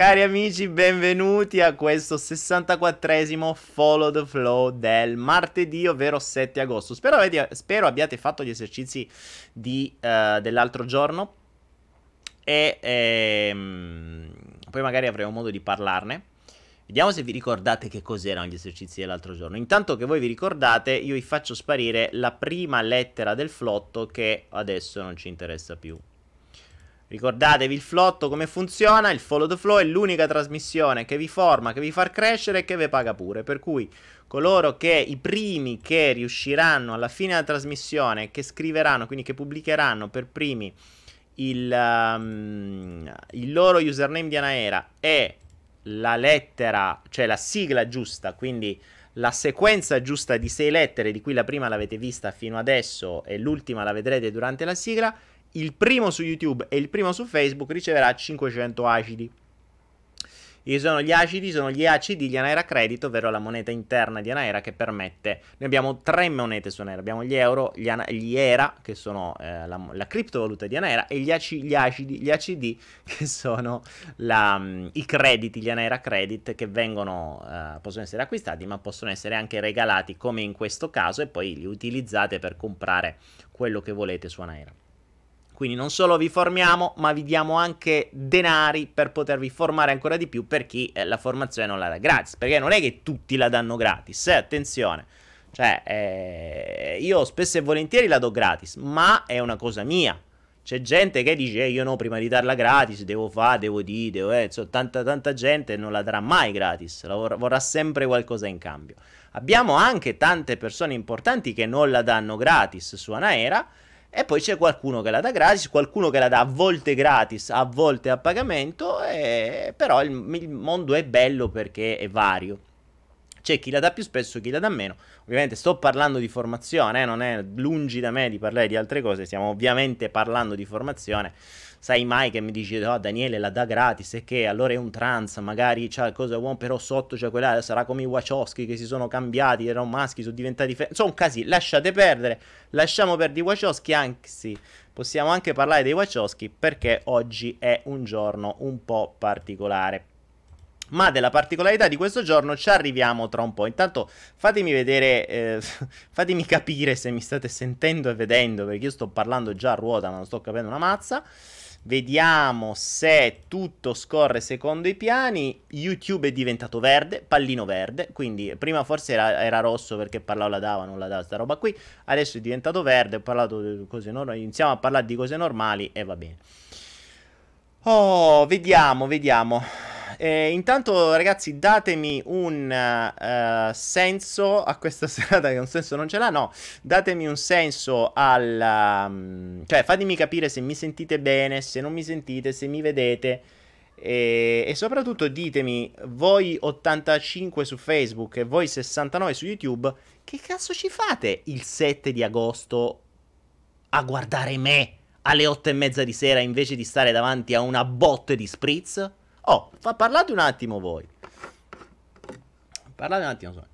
Cari amici, benvenuti a questo 64esimo Follow the Flow del martedì, ovvero 7 agosto. Spero, avete, spero abbiate fatto gli esercizi di, uh, dell'altro giorno e ehm, poi magari avremo modo di parlarne. Vediamo se vi ricordate che cos'erano gli esercizi dell'altro giorno. Intanto che voi vi ricordate, io vi faccio sparire la prima lettera del flotto che adesso non ci interessa più. Ricordatevi il flotto come funziona, il follow the flow è l'unica trasmissione che vi forma, che vi fa crescere e che vi paga pure. Per cui coloro che i primi che riusciranno alla fine della trasmissione, che scriveranno, quindi che pubblicheranno per primi il, um, il loro username di Anaera e la lettera, cioè la sigla giusta, quindi la sequenza giusta di sei lettere, di cui la prima l'avete vista fino adesso e l'ultima la vedrete durante la sigla il primo su YouTube e il primo su Facebook riceverà 500 acidi. I sono gli acidi, sono gli ACD di Anaera Credit, ovvero la moneta interna di Anaera che permette. Noi abbiamo tre monete su Anaera: abbiamo gli euro, gli, Ana, gli ERA, che sono eh, la, la, criptovaluta di Anaera, e gli, AC, gli, acidi, gli ACD, che sono la, um, i crediti, gli Anaera Credit, che vengono, uh, possono essere acquistati, ma possono essere anche regalati, come in questo caso, e poi li utilizzate per comprare quello che volete su Anaera. Quindi non solo vi formiamo, ma vi diamo anche denari per potervi formare ancora di più per chi eh, la formazione non la dà gratis. Perché non è che tutti la danno gratis, eh, attenzione. Cioè, eh, io spesso e volentieri la do gratis, ma è una cosa mia. C'è gente che dice, eh, io no, prima di darla gratis, devo fare, devo dire, devo... Eh, insomma, tanta, tanta gente non la darà mai gratis, vor- vorrà sempre qualcosa in cambio. Abbiamo anche tante persone importanti che non la danno gratis su Anaera, e poi c'è qualcuno che la dà gratis, qualcuno che la dà a volte gratis, a volte a pagamento, e... però il, il mondo è bello perché è vario. C'è chi la dà più spesso, chi la dà meno. Ovviamente sto parlando di formazione, eh, non è lungi da me di parlare di altre cose, stiamo ovviamente parlando di formazione sai mai che mi dici, oh Daniele la dà gratis e che allora è un trans, magari c'ha cosa buono, però sotto c'è quella, sarà come i Wachowski che si sono cambiati, erano maschi, sono diventati fe- sono casi, lasciate perdere, lasciamo perdere i Wachowski, anzi, possiamo anche parlare dei Wachowski perché oggi è un giorno un po' particolare. Ma della particolarità di questo giorno ci arriviamo tra un po'. Intanto fatemi vedere, eh, fatemi capire se mi state sentendo e vedendo, perché io sto parlando già a ruota, ma non sto capendo una mazza. Vediamo se tutto scorre secondo i piani. YouTube è diventato verde, pallino verde. Quindi prima forse era, era rosso perché parlavo la dava, non la dava sta roba qui. Adesso è diventato verde. Ho parlato di cose normali. Iniziamo a parlare di cose normali e va bene. Oh, vediamo, vediamo. Eh, intanto, ragazzi, datemi un uh, senso a questa serata che un senso non ce l'ha. No, datemi un senso al. Um, cioè, fatemi capire se mi sentite bene, se non mi sentite, se mi vedete. E, e, soprattutto ditemi, voi 85 su Facebook e voi 69 su YouTube, che cazzo ci fate il 7 di agosto a guardare me alle 8 e mezza di sera invece di stare davanti a una bot di spritz? Oh, fa, parlate un attimo voi. Parlate un attimo.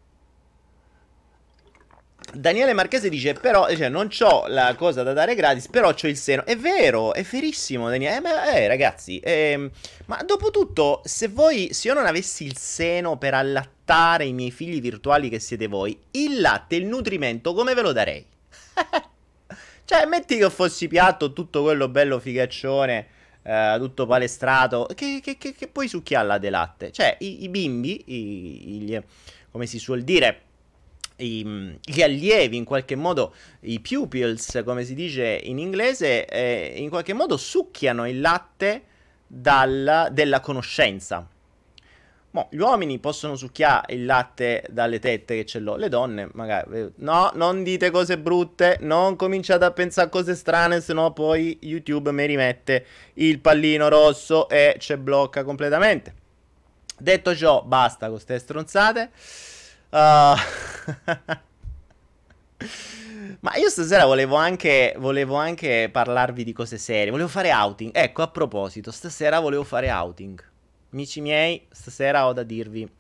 Daniele Marchese dice: Però, cioè, non ho la cosa da dare gratis, però ho il seno. È vero, è verissimo, Daniele. Eh, eh, ragazzi, eh, ma dopo tutto, se voi, se io non avessi il seno per allattare i miei figli virtuali che siete voi, il latte, il nutrimento, come ve lo darei? cioè, metti che fossi piatto, tutto quello bello figaccione Uh, tutto palestrato, che, che, che, che poi succhia latte latte. Cioè, i, i bimbi, i, i, come si suol dire, i, gli allievi, in qualche modo, i pupils, come si dice in inglese, eh, in qualche modo succhiano il latte dal, della conoscenza. Mo, gli uomini possono succhiare il latte dalle tette che ce l'ho, le donne magari... No, non dite cose brutte, non cominciate a pensare a cose strane, sennò poi YouTube mi rimette il pallino rosso e ci blocca completamente. Detto ciò, basta con queste stronzate. Uh... Ma io stasera volevo anche, volevo anche parlarvi di cose serie. Volevo fare outing. Ecco, a proposito, stasera volevo fare outing. Amici miei, stasera ho da dirvi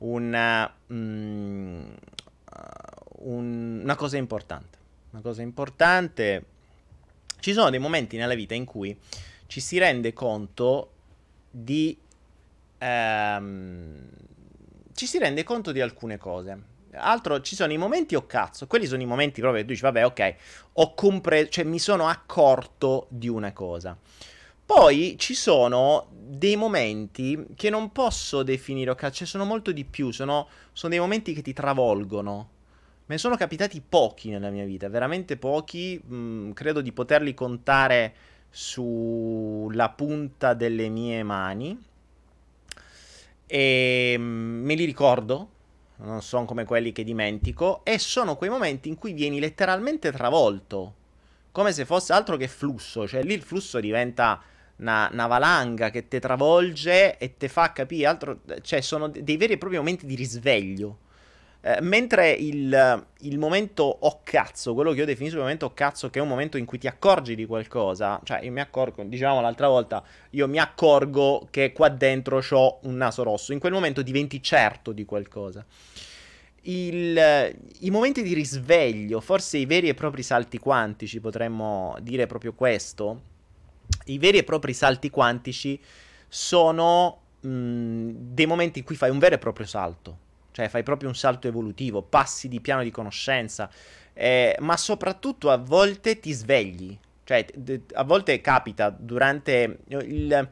una, mm, un, una cosa importante. Una cosa importante. Ci sono dei momenti nella vita in cui ci si rende conto di ehm, ci si rende conto di alcune cose. Altro, ci sono i momenti o oh cazzo, quelli sono i momenti proprio che tu dici, vabbè, ok, ho compreso, cioè mi sono accorto di una cosa. Poi ci sono dei momenti che non posso definire, ok, cioè sono molto di più, sono, sono dei momenti che ti travolgono. Me ne sono capitati pochi nella mia vita, veramente pochi, mh, mm, credo di poterli contare sulla punta delle mie mani. E mh, mm, me li ricordo, non sono come quelli che dimentico, e sono quei momenti in cui vieni letteralmente travolto, come se fosse altro che flusso, cioè lì il flusso diventa una, una valanga che ti travolge e ti fa capire altro, cioè sono dei veri e propri momenti di risveglio. Eh, mentre il, il, momento oh cazzo, quello che io definisco il momento oh cazzo, che è un momento in cui ti accorgi di qualcosa, cioè io mi accorgo, diciamo l'altra volta, io mi accorgo che qua dentro ho un naso rosso, in quel momento diventi certo di qualcosa. Il, I momenti di risveglio, forse i veri e propri salti quantici, potremmo dire proprio questo, i veri e propri salti quantici sono mh, dei momenti in cui fai un vero e proprio salto, cioè fai proprio un salto evolutivo, passi di piano di conoscenza, eh, ma soprattutto a volte ti svegli, cioè a volte capita durante il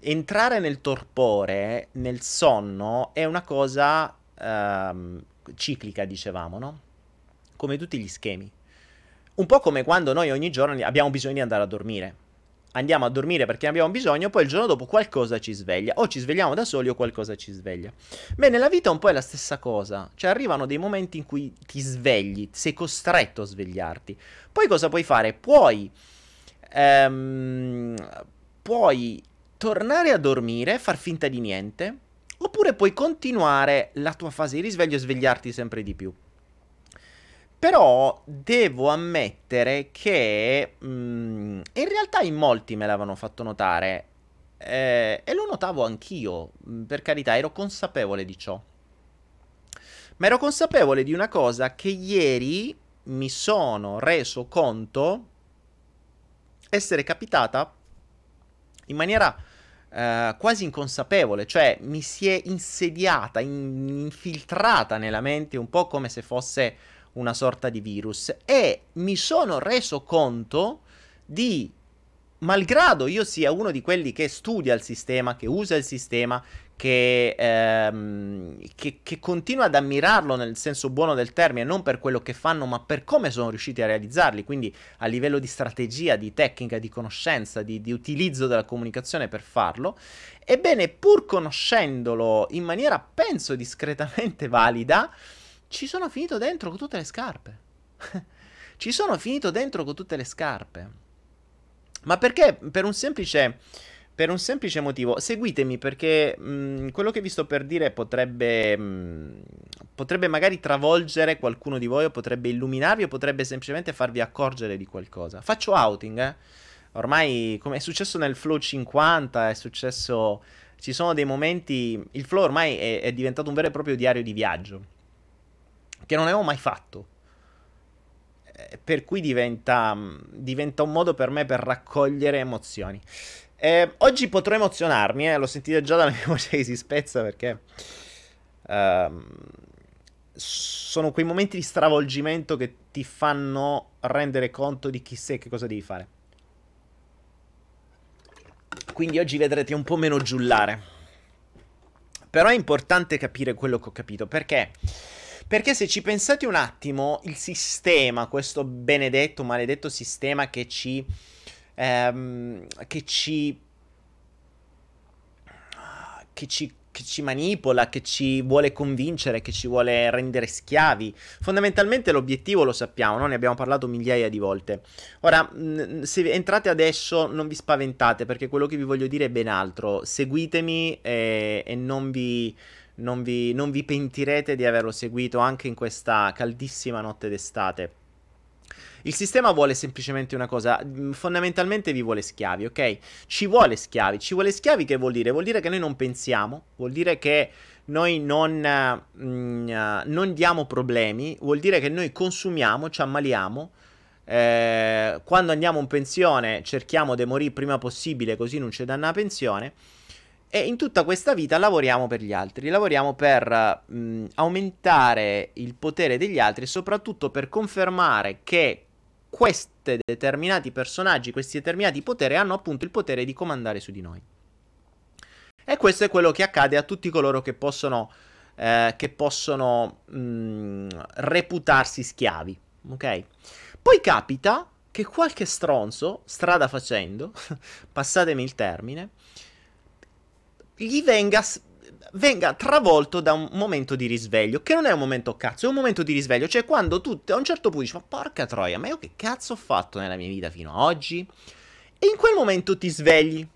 entrare nel torpore, nel sonno, è una cosa ehm, ciclica, dicevamo, no? Come tutti gli schemi. Un po' come quando noi ogni giorno abbiamo bisogno di andare a dormire andiamo a dormire perché abbiamo bisogno, poi il giorno dopo qualcosa ci sveglia, o ci svegliamo da soli o qualcosa ci sveglia. Beh, nella vita un po' è la stessa cosa, cioè arrivano dei momenti in cui ti svegli, sei costretto a svegliarti. Poi cosa puoi fare? Puoi, ehm, puoi tornare a dormire, far finta di niente, oppure puoi continuare la tua fase di risveglio e svegliarti sempre di più. Però devo ammettere che mh, mm, in realtà in molti me l'avevano fatto notare eh, e lo notavo anch'io, mm, per carità, ero consapevole di ciò. Ma ero consapevole di una cosa che ieri mi sono reso conto essere capitata in maniera eh, quasi inconsapevole, cioè mi si è insediata, in, infiltrata nella mente un po' come se fosse una sorta di virus e mi sono reso conto di malgrado io sia uno di quelli che studia il sistema, che usa il sistema, che, ehm, che, che, continua ad ammirarlo nel senso buono del termine, non per quello che fanno, ma per come sono riusciti a realizzarli, quindi a livello di strategia, di tecnica, di conoscenza, di, di utilizzo della comunicazione per farlo. Ebbene, pur conoscendolo in maniera, penso, discretamente valida, ci sono finito dentro con tutte le scarpe. ci sono finito dentro con tutte le scarpe. Ma perché? Per un semplice, per un semplice motivo. Seguitemi perché mh, mm, quello che vi sto per dire potrebbe, mh, mm, potrebbe magari travolgere qualcuno di voi, o potrebbe illuminarvi, o potrebbe semplicemente farvi accorgere di qualcosa. Faccio outing, eh. Ormai, come è successo nel Flow 50, è successo... Ci sono dei momenti... Il Flow ormai è, è diventato un vero e proprio diario di viaggio che non avevo mai fatto. Eh, per cui diventa, diventa, un modo per me per raccogliere emozioni. Eh, oggi potrò emozionarmi, eh, lo sentite già dalla mia voce che si spezza perché uh, sono quei momenti di stravolgimento che ti fanno rendere conto di chi sei e che cosa devi fare. Quindi oggi vedrete un po' meno giullare. Però è importante capire quello che ho capito perché perché se ci pensate un attimo, il sistema, questo benedetto, maledetto sistema che ci... Ehm, che ci... che ci che ci manipola, che ci vuole convincere, che ci vuole rendere schiavi. Fondamentalmente l'obiettivo lo sappiamo, no? ne abbiamo parlato migliaia di volte. Ora, se entrate adesso non vi spaventate perché quello che vi voglio dire è ben altro. Seguitemi e, e non vi non vi, non vi pentirete di averlo seguito anche in questa caldissima notte d'estate. Il sistema vuole semplicemente una cosa, mm, fondamentalmente vi vuole schiavi, ok? Ci vuole schiavi, ci vuole schiavi che vuol dire? Vuol dire che noi non pensiamo, vuol dire che noi non, mm, non diamo problemi, vuol dire che noi consumiamo, ci ammaliamo, eh, quando andiamo in pensione cerchiamo di morire prima possibile così non c'è danno la pensione E in tutta questa vita lavoriamo per gli altri, lavoriamo per mh, aumentare il potere degli altri e soprattutto per confermare che questi determinati personaggi, questi determinati poteri hanno appunto il potere di comandare su di noi. E questo è quello che accade a tutti coloro che possono, eh, che possono mh, reputarsi schiavi. Ok? Poi capita che qualche stronzo, strada facendo, passatemi il termine, gli venga, venga travolto da un momento di risveglio, che non è un momento cazzo, è un momento di risveglio, cioè quando tu a un certo punto dici, ma porca troia, ma io che cazzo ho fatto nella mia vita fino ad oggi? E in quel momento ti svegli.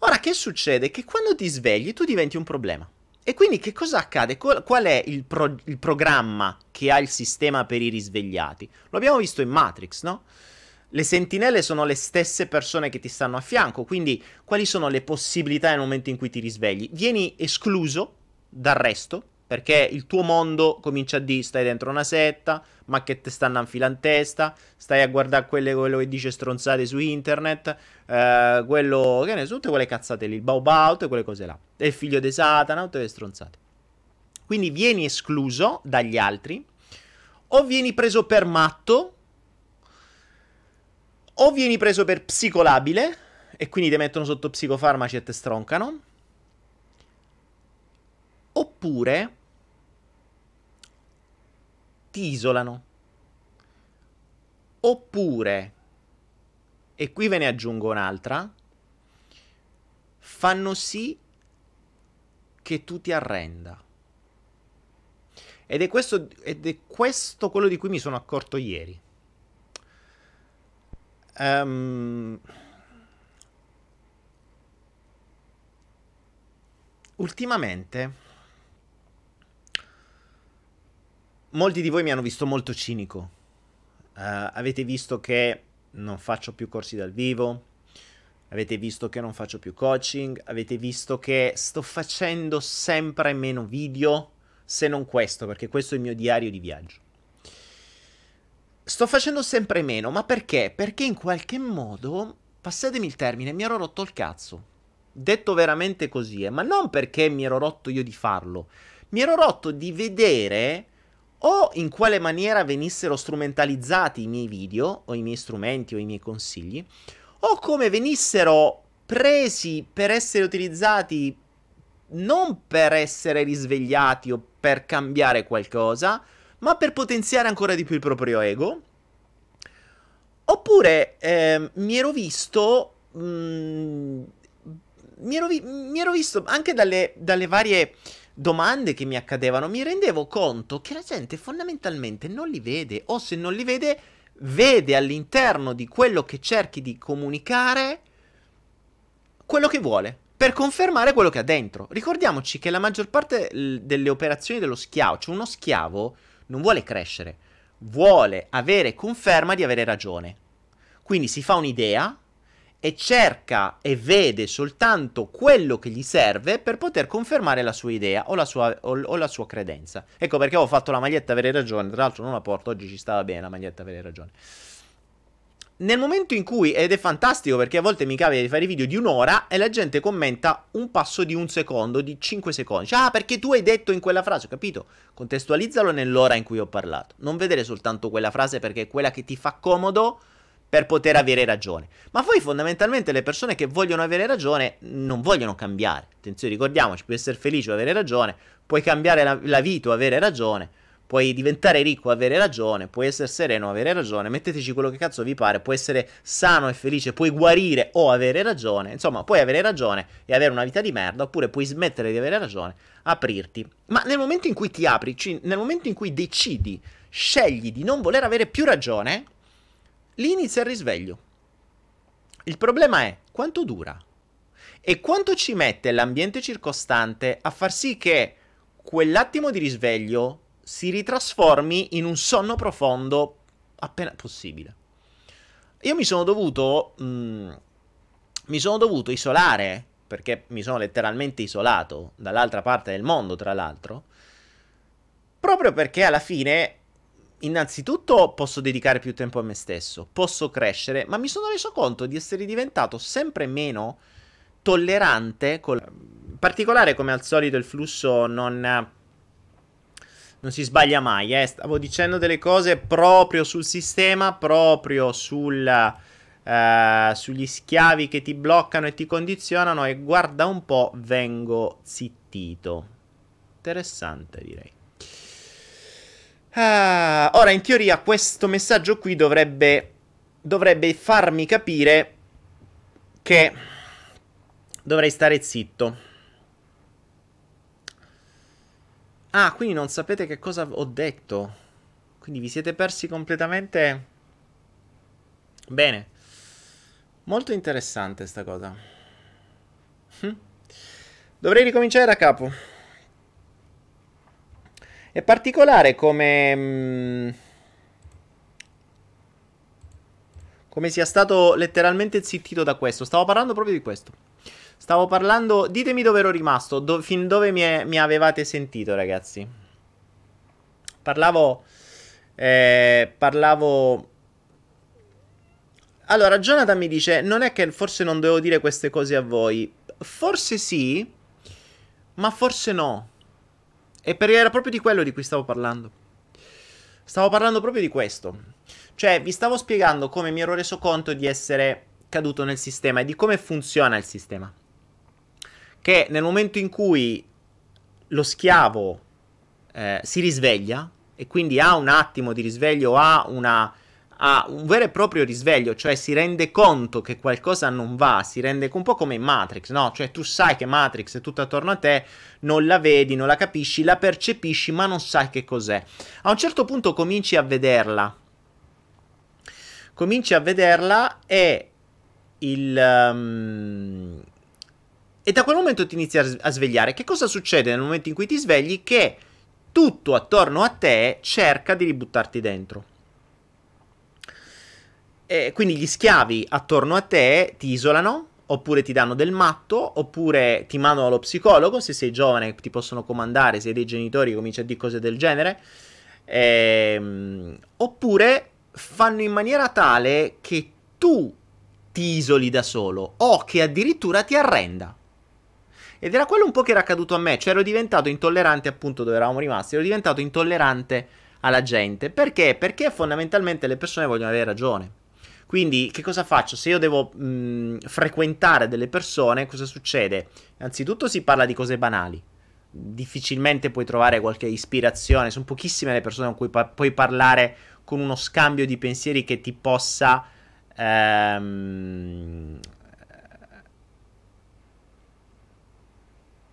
Ora, che succede? Che quando ti svegli tu diventi un problema. E quindi che cosa accade? Qual è il, pro- il programma che ha il sistema per i risvegliati? Lo abbiamo visto in Matrix, no? Le sentinelle sono le stesse persone che ti stanno a fianco, quindi quali sono le possibilità nel momento in cui ti risvegli? Vieni escluso dal resto, perché il tuo mondo comincia a dire stai dentro una setta, ma che te stanno a fila in testa, stai a guardare quelle, quello che dice stronzate su internet, eh, quello, che ne so, tutte quelle cazzate lì, il baobao, tutte quelle cose là, è il figlio di Satana, tutte quelle stronzate. Quindi vieni escluso dagli altri, o vieni preso per matto, o vieni preso per psicolabile e quindi ti mettono sotto psicofarmaci e te stroncano. Oppure ti isolano. Oppure, e qui ve ne aggiungo un'altra, fanno sì che tu ti arrenda. Ed è questo, ed è questo quello di cui mi sono accorto ieri. Um, ultimamente molti di voi mi hanno visto molto cinico. Uh, avete visto che non faccio più corsi dal vivo. Avete visto che non faccio più coaching. Avete visto che sto facendo sempre meno video. Se non questo, perché questo è il mio diario di viaggio. Sto facendo sempre meno, ma perché? Perché in qualche modo, passatemi il termine, mi ero rotto il cazzo. Detto veramente così, eh, ma non perché mi ero rotto io di farlo. Mi ero rotto di vedere o in quale maniera venissero strumentalizzati i miei video, o i miei strumenti, o i miei consigli, o come venissero presi per essere utilizzati non per essere risvegliati o per cambiare qualcosa, ma per potenziare ancora di più il proprio ego. Oppure eh, mi ero visto. Mh, mm, mi, ero vi- mi, ero visto anche dalle, dalle varie domande che mi accadevano, mi rendevo conto che la gente fondamentalmente non li vede, o se non li vede, vede all'interno di quello che cerchi di comunicare quello che vuole per confermare quello che ha dentro. Ricordiamoci che la maggior parte delle operazioni dello schiavo, cioè uno schiavo non vuole crescere, vuole avere conferma di avere ragione. Quindi si fa un'idea e cerca e vede soltanto quello che gli serve per poter confermare la sua idea o la sua, o, o la sua credenza. Ecco perché ho fatto la maglietta avere ragione, tra l'altro non la porto, oggi ci stava bene la maglietta avere ragione nel momento in cui, ed è fantastico perché a volte mi capita di fare video di un'ora e la gente commenta un passo di un secondo, di 5 secondi. Ah, perché tu hai detto in quella frase, ho capito? Contestualizzalo nell'ora in cui ho parlato. Non vedere soltanto quella frase perché è quella che ti fa comodo per poter avere ragione. Ma poi fondamentalmente le persone che vogliono avere ragione non vogliono cambiare. Attenzione, ricordiamoci, puoi essere felice o avere ragione, puoi cambiare la, la vita o avere ragione Puoi diventare ricco, avere ragione, puoi essere sereno, avere ragione, metteteci quello che cazzo vi pare, puoi essere sano e felice, puoi guarire o avere ragione, insomma, puoi avere ragione e avere una vita di merda, oppure puoi smettere di avere ragione, aprirti. Ma nel momento in cui ti apri, nel momento in cui decidi, scegli di non voler avere più ragione, lì inizia il risveglio. Il problema è quanto dura e quanto ci mette l'ambiente circostante a far sì che quell'attimo di risveglio si ritrasformi in un sonno profondo appena possibile. Io mi sono dovuto. Mh, mm, mi sono dovuto isolare, perché mi sono letteralmente isolato dall'altra parte del mondo, tra l'altro, proprio perché alla fine, innanzitutto, posso dedicare più tempo a me stesso, posso crescere, ma mi sono reso conto di essere diventato sempre meno tollerante, in particolare come al solito il flusso non, non si sbaglia mai, eh. stavo dicendo delle cose proprio sul sistema, proprio sul... Uh, sugli schiavi che ti bloccano e ti condizionano e guarda un po' vengo zittito. Interessante direi. Uh, ora in teoria questo messaggio qui dovrebbe, dovrebbe farmi capire che dovrei stare zitto. Ah, quindi non sapete che cosa ho detto. Quindi vi siete persi completamente... Bene. Molto interessante sta cosa. Hm. Dovrei ricominciare da capo. È particolare come... Mm, come sia stato letteralmente zittito da questo. Stavo parlando proprio di questo. Stavo parlando... Ditemi dove ero rimasto. Do... fin dove mi, è... mi, avevate sentito, ragazzi. Parlavo... Eh, parlavo allora, Jonathan mi dice: Non è che forse non devo dire queste cose a voi. Forse sì, ma forse no. E perché era proprio di quello di cui stavo parlando. Stavo parlando proprio di questo. Cioè, vi stavo spiegando come mi ero reso conto di essere caduto nel sistema e di come funziona il sistema. Che nel momento in cui lo schiavo eh, si risveglia e quindi ha un attimo di risveglio, ha una ha un vero e proprio risveglio, cioè si rende conto che qualcosa non va, si rende un po' come in Matrix, no? Cioè tu sai che Matrix è tutto attorno a te, non la vedi, non la capisci, la percepisci, ma non sai che cos'è. A un certo punto cominci a vederla. Cominci a vederla e il um, e da quel momento ti inizi a, svegliare. Che cosa succede nel momento in cui ti svegli? Che tutto attorno a te cerca di ributtarti dentro. E quindi gli schiavi attorno a te ti isolano, oppure ti danno del matto, oppure ti mandano allo psicologo, se sei giovane ti possono comandare, se hai dei genitori cominci a dire cose del genere, ehm, oppure fanno in maniera tale che tu ti isoli da solo o che addirittura ti arrenda. Ed era quello un po' che era accaduto a me, cioè ero diventato intollerante appunto dove eravamo rimasti, ero diventato intollerante alla gente. Perché? Perché fondamentalmente le persone vogliono avere ragione. Quindi, che cosa faccio? Se io devo mh, frequentare delle persone, cosa succede? Anzitutto si parla di cose banali. Difficilmente puoi trovare qualche ispirazione. Sono pochissime le persone con cui pa- puoi parlare con uno scambio di pensieri che ti possa. Ehm,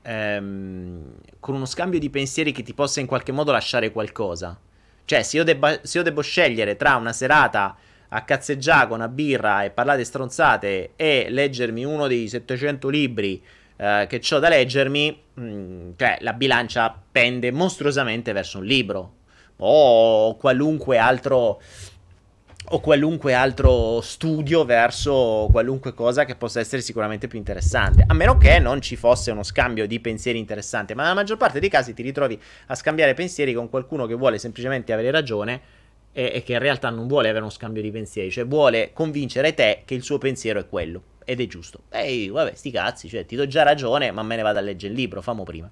ehm, con uno scambio di pensieri che ti possa in qualche modo lasciare qualcosa. Cioè, se io, debba, se io devo scegliere tra una serata a cazzeggiare con una birra e parlare stronzate e leggermi uno dei 700 libri eh, che ho da leggermi, mh, mm, cioè la bilancia pende mostruosamente verso un libro o qualunque altro o qualunque altro studio verso qualunque cosa che possa essere sicuramente più interessante. A meno che non ci fosse uno scambio di pensieri interessante, ma nella maggior parte dei casi ti ritrovi a scambiare pensieri con qualcuno che vuole semplicemente avere ragione e, e che in realtà non vuole avere uno scambio di pensieri, cioè vuole convincere te che il suo pensiero è quello ed è giusto. Ehi, vabbè, sti cazzi, cioè ti do già ragione, ma me ne vado a leggere il libro, famo prima.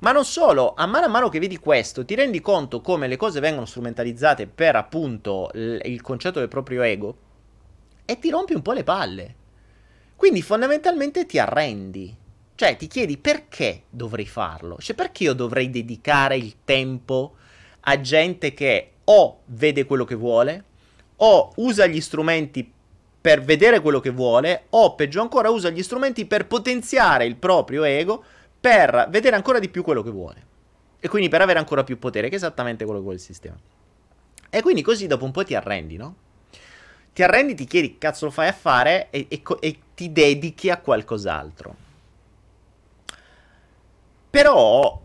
Ma non solo, a mano a mano che vedi questo, ti rendi conto come le cose vengono strumentalizzate per appunto l- il concetto del proprio ego e ti rompi un po' le palle. Quindi fondamentalmente ti arrendi. Cioè ti chiedi perché dovrei farlo? Cioè perché io dovrei dedicare il tempo a gente che o vede quello che vuole, o usa gli strumenti per vedere quello che vuole, o peggio ancora usa gli strumenti per potenziare il proprio ego, per vedere ancora di più quello che vuole. E quindi per avere ancora più potere, che è esattamente quello che vuole il sistema. E quindi così dopo un po' ti arrendi, no? Ti arrendi, ti chiedi cazzo lo fai a fare e, e, e ti dedichi a qualcos'altro. Però,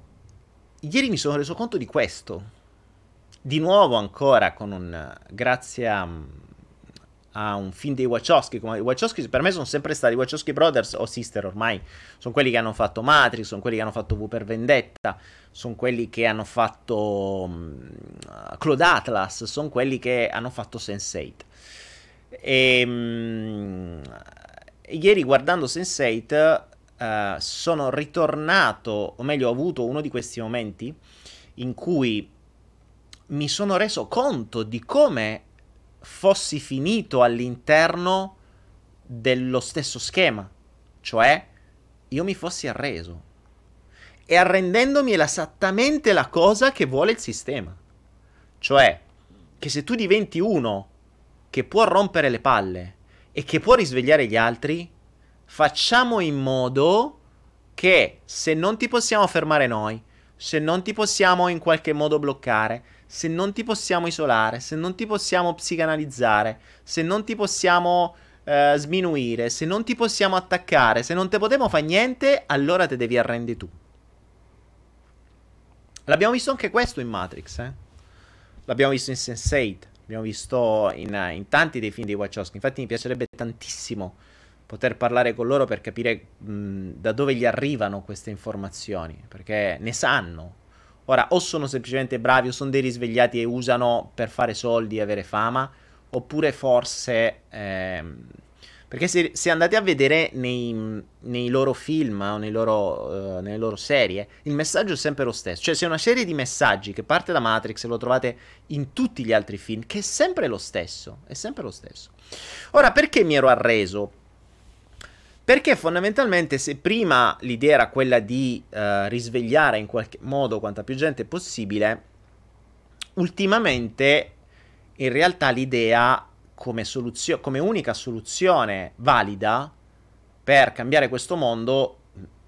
ieri mi sono reso conto di questo di nuovo ancora con un grazie a, a un film dei Wachowski come i Wachowski per me sono sempre stati i Wachowski Brothers o Sister ormai. Sono quelli che hanno fatto Matrix sono quelli che hanno fatto V per Vendetta sono quelli che hanno fatto um, Claude Atlas sono quelli che hanno fatto Sense8 e, um, ieri guardando Sense8 uh, sono ritornato, o meglio ho avuto uno di questi momenti in cui mi sono reso conto di come fossi finito all'interno dello stesso schema, cioè io mi fossi arreso. E arrendendomi è esattamente la cosa che vuole il sistema. Cioè, che se tu diventi uno che può rompere le palle e che può risvegliare gli altri, facciamo in modo che se non ti possiamo fermare noi, se non ti possiamo in qualche modo bloccare, se non ti possiamo isolare, se non ti possiamo psicanalizzare, se non ti possiamo eh, sminuire, se non ti possiamo attaccare, se non te potremo fare niente, allora te devi arrendere tu. L'abbiamo visto anche questo in Matrix, eh? L'abbiamo visto in Sense8, l'abbiamo visto in, in tanti dei film di Wachowski. Infatti mi piacerebbe tantissimo poter parlare con loro per capire mh, da dove gli arrivano queste informazioni, perché ne sanno. Ora, o sono semplicemente bravi o sono dei risvegliati e usano per fare soldi e avere fama, oppure forse... Ehm, perché se, se, andate a vedere nei, nei loro film o nei loro, uh, nelle loro serie, il messaggio è sempre lo stesso. Cioè, c'è una serie di messaggi che parte da Matrix e lo trovate in tutti gli altri film, che è sempre lo stesso. È sempre lo stesso. Ora, perché mi ero arreso? Perché fondamentalmente se prima l'idea era quella di uh, risvegliare in qualche modo quanta più gente possibile, ultimamente in realtà l'idea come, soluzio- come unica soluzione valida per cambiare questo mondo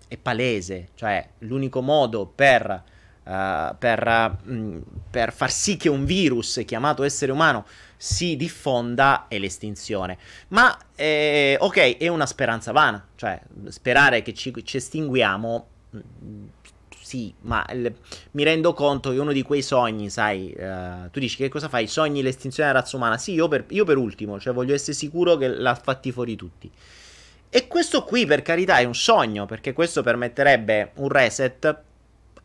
è palese, cioè l'unico modo per, uh, per, uh, per far sì che un virus chiamato essere umano si diffonda è l'estinzione. Ma eh, ok, è una speranza vana, cioè sperare che ci, ci estinguiamo, mm, sì, ma il, mi rendo conto che uno di quei sogni, sai, uh, tu dici che cosa fai? Sogni l'estinzione della razza umana? Sì, io per, io per ultimo, cioè voglio essere sicuro che l'ha fatti fuori tutti. E questo qui, per carità, è un sogno, perché questo permetterebbe un reset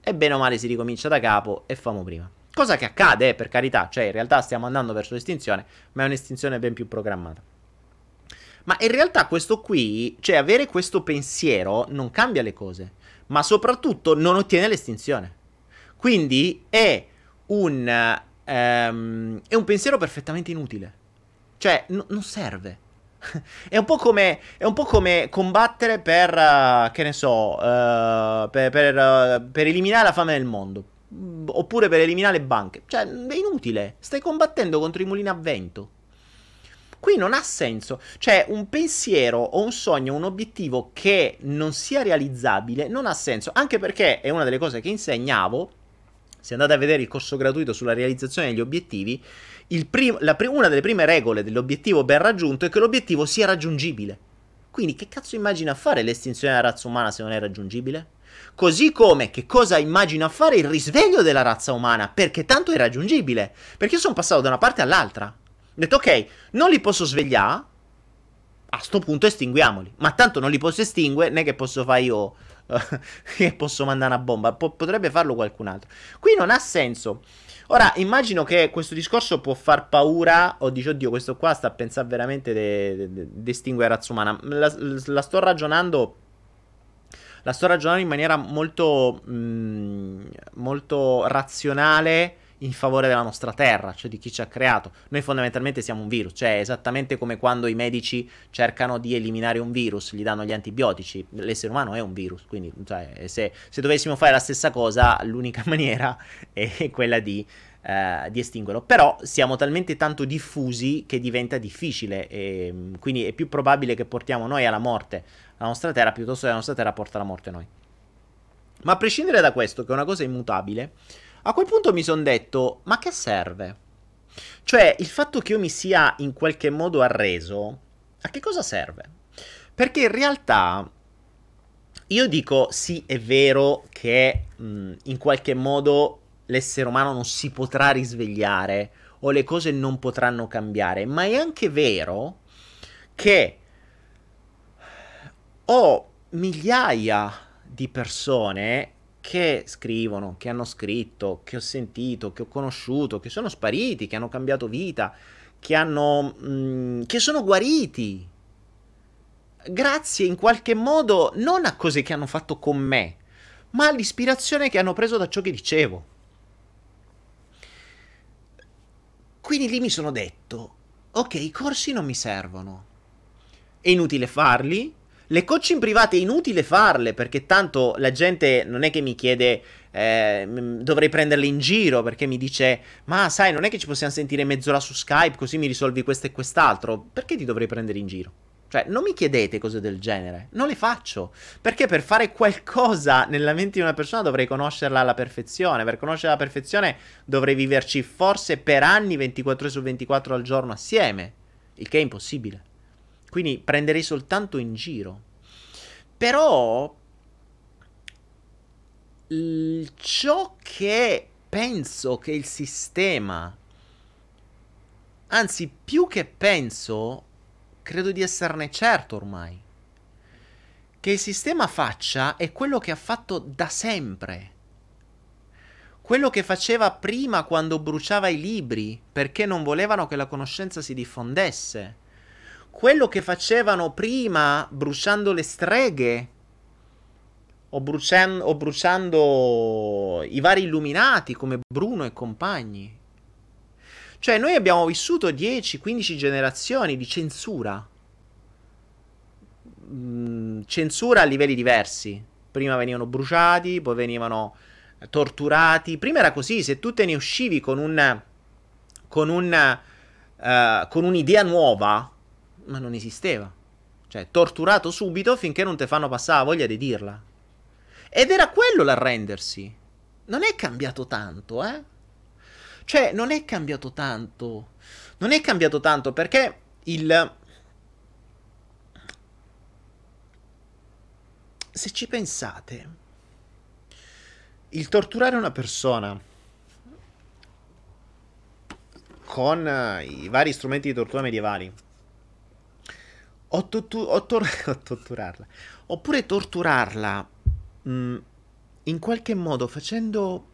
e bene o male si ricomincia da capo e famo prima. Cosa che accade, eh, per carità, cioè in realtà stiamo andando verso l'estinzione, ma è un'estinzione ben più programmata. Ma in realtà questo qui, cioè avere questo pensiero non cambia le cose, ma soprattutto non ottiene l'estinzione. Quindi è un, um, è un pensiero perfettamente inutile. Cioè, n- non serve. è, un come, è, un po come, combattere per, uh, che ne so, uh, per, per, uh, per eliminare la fame nel mondo oppure per eliminare banche. Cioè, è inutile. Stai combattendo contro i mulini a vento. Qui non ha senso. Cioè, un pensiero o un sogno, un obiettivo che non sia realizzabile non ha senso. Anche perché è una delle cose che insegnavo. Se andate a vedere il corso gratuito sulla realizzazione degli obiettivi, prim- pri- una delle prime regole dell'obiettivo ben raggiunto è che l'obiettivo sia raggiungibile. Quindi, che cazzo immagina fare l'estinzione della razza umana se non è raggiungibile? Così come che cosa immagino a fare il risveglio della razza umana, perché tanto è raggiungibile. Perché sono passato da una parte all'altra. Ho detto, ok, non li posso svegliare, a sto punto estinguiamoli. Ma tanto non li posso estinguere, né che posso fare io, che posso mandare una bomba. Po- potrebbe farlo qualcun altro. Qui non ha senso. Ora, immagino che questo discorso può far paura, o dici, oddio, questo qua sta a pensare veramente di estinguere la razza umana. La, la sto ragionando la sto ragionando in maniera molto, mh, mm, molto razionale in favore della nostra terra, cioè di chi ci ha creato. Noi fondamentalmente siamo un virus, cioè esattamente come quando i medici cercano di eliminare un virus, gli danno gli antibiotici. L'essere umano è un virus, quindi cioè, se, se, dovessimo fare la stessa cosa, l'unica maniera è quella di, eh, di, estinguerlo. Però siamo talmente tanto diffusi che diventa difficile, e, quindi è più probabile che portiamo noi alla morte la nostra terra piuttosto che la nostra terra porta la morte a noi. Ma a prescindere da questo, che è una cosa immutabile, a quel punto mi sono detto, ma che serve? Cioè, il fatto che io mi sia in qualche modo arreso, a che cosa serve? Perché in realtà io dico, sì, è vero che mh, in qualche modo l'essere umano non si potrà risvegliare o le cose non potranno cambiare, ma è anche vero che ho migliaia di persone che scrivono, che hanno scritto, che ho sentito, che ho conosciuto, che sono spariti, che hanno cambiato vita, che, hanno, mh, mm, che sono guariti grazie in qualche modo non a cose che hanno fatto con me, ma all'ispirazione che hanno preso da ciò che dicevo. Quindi lì mi sono detto, ok, i corsi non mi servono. È inutile farli. Le coaching private è inutile farle perché tanto la gente non è che mi chiede eh, dovrei prenderle in giro perché mi dice ma sai non è che ci possiamo sentire mezz'ora su Skype così mi risolvi questo e quest'altro perché ti dovrei prendere in giro? Cioè, non mi chiedete cose del genere, non le faccio. Perché per fare qualcosa nella mente di una persona dovrei conoscerla alla perfezione. Per conoscerla alla perfezione dovrei viverci forse per anni 24 ore su 24 al giorno assieme. Il che è impossibile. Quindi prenderei soltanto in giro. Però l- ciò che penso che il sistema, anzi più che penso, credo di esserne certo ormai, che il sistema faccia è quello che ha fatto da sempre. Quello che faceva prima quando bruciava i libri perché non volevano che la conoscenza si diffondesse. Quello che facevano prima bruciando le streghe o, brucian- o bruciando i vari illuminati come Bruno e compagni. Cioè, noi abbiamo vissuto 10-15 generazioni di censura. Mm, censura a livelli diversi. Prima venivano bruciati, poi venivano torturati. Prima era così, se tu te ne uscivi con un con un uh, con un'idea nuova, ma non esisteva. Cioè, torturato subito finché non ti fanno passare la voglia di dirla. Ed era quello l'arrendersi. Non è cambiato tanto, eh? Cioè, non è cambiato tanto. Non è cambiato tanto perché il... Se ci pensate, il torturare una persona con uh, i vari strumenti di tortura medievali o, tortu- o, tor- o torturarla oppure torturarla mh, mm, in qualche modo facendo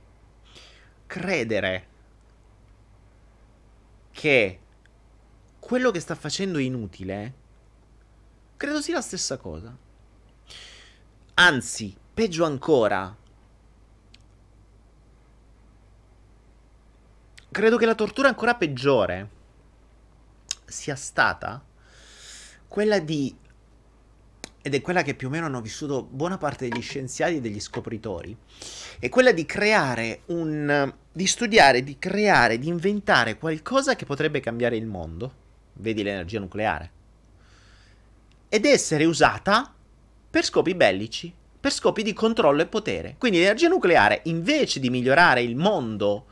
credere che quello che sta facendo è inutile, credo sia la stessa cosa. Anzi, peggio ancora, credo che la tortura ancora peggiore sia stata quella di ed è quella che più o meno hanno vissuto buona parte degli scienziati e degli scopritori, è quella di creare un... di studiare, di creare, di inventare qualcosa che potrebbe cambiare il mondo, vedi l'energia nucleare, ed essere usata per scopi bellici, per scopi di controllo e potere. Quindi l'energia nucleare, invece di migliorare il mondo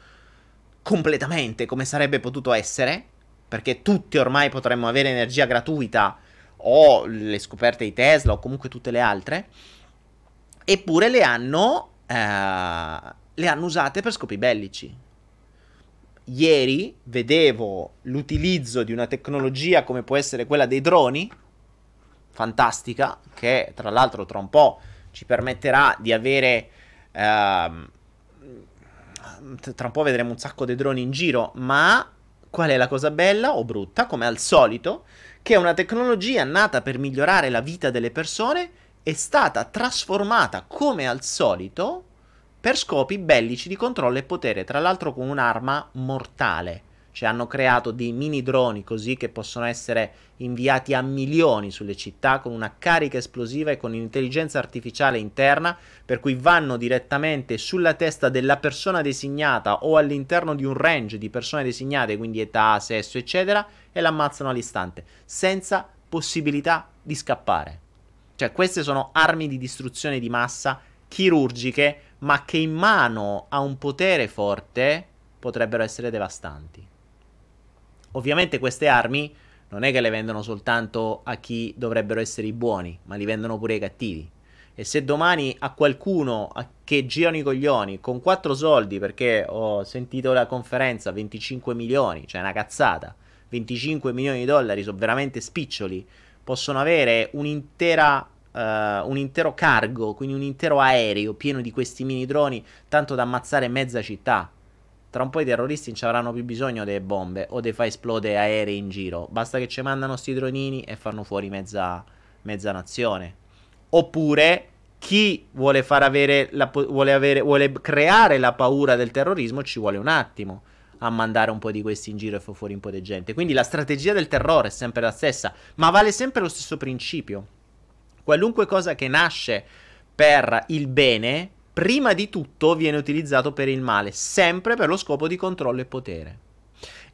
completamente come sarebbe potuto essere, perché tutti ormai potremmo avere energia gratuita, o le scoperte di Tesla o comunque tutte le altre, eppure le hanno, eh, le hanno usate per scopi bellici. Ieri vedevo l'utilizzo di una tecnologia come può essere quella dei droni, fantastica, che tra l'altro tra un po' ci permetterà di avere... Uh, tra un po' vedremo un sacco di droni in giro, ma qual è la cosa bella o brutta? Come al solito, che è una tecnologia nata per migliorare la vita delle persone, è stata trasformata come al solito per scopi bellici di controllo e potere, tra l'altro con un'arma mortale. Cioè hanno creato dei mini droni così che possono essere inviati a milioni sulle città con una carica esplosiva e con un'intelligenza artificiale interna per cui vanno direttamente sulla testa della persona designata o all'interno di un range di persone designate, quindi età, sesso, eccetera, e l'ammazzano all'istante, senza possibilità di scappare. Cioè, queste sono armi di distruzione di massa chirurgiche, ma che in mano a un potere forte potrebbero essere devastanti. Ovviamente queste armi non è che le vendono soltanto a chi dovrebbero essere i buoni, ma li vendono pure ai cattivi. E se domani a qualcuno che girano i coglioni con 4 soldi, perché ho sentito la conferenza 25 milioni, cioè una cazzata, 25 milioni di dollari sono veramente spiccioli, possono avere un'intera Uh, un intero cargo, quindi un intero aereo pieno di questi mini droni, tanto da ammazzare mezza città. Tra un po' i terroristi non ci avranno più bisogno delle bombe o dei fa esplodere aerei in giro. Basta che ci mandano sti dronini e fanno fuori mezza, mezza nazione. Oppure chi vuole avere la, vuole, avere, vuole creare la paura del terrorismo ci vuole un attimo a mandare un po' di questi in giro e far fuori un po' di gente. Quindi la strategia del terrore è sempre la stessa, ma vale sempre lo stesso principio. Qualunque cosa che nasce per il bene, prima di tutto viene utilizzato per il male, sempre per lo scopo di controllo e potere.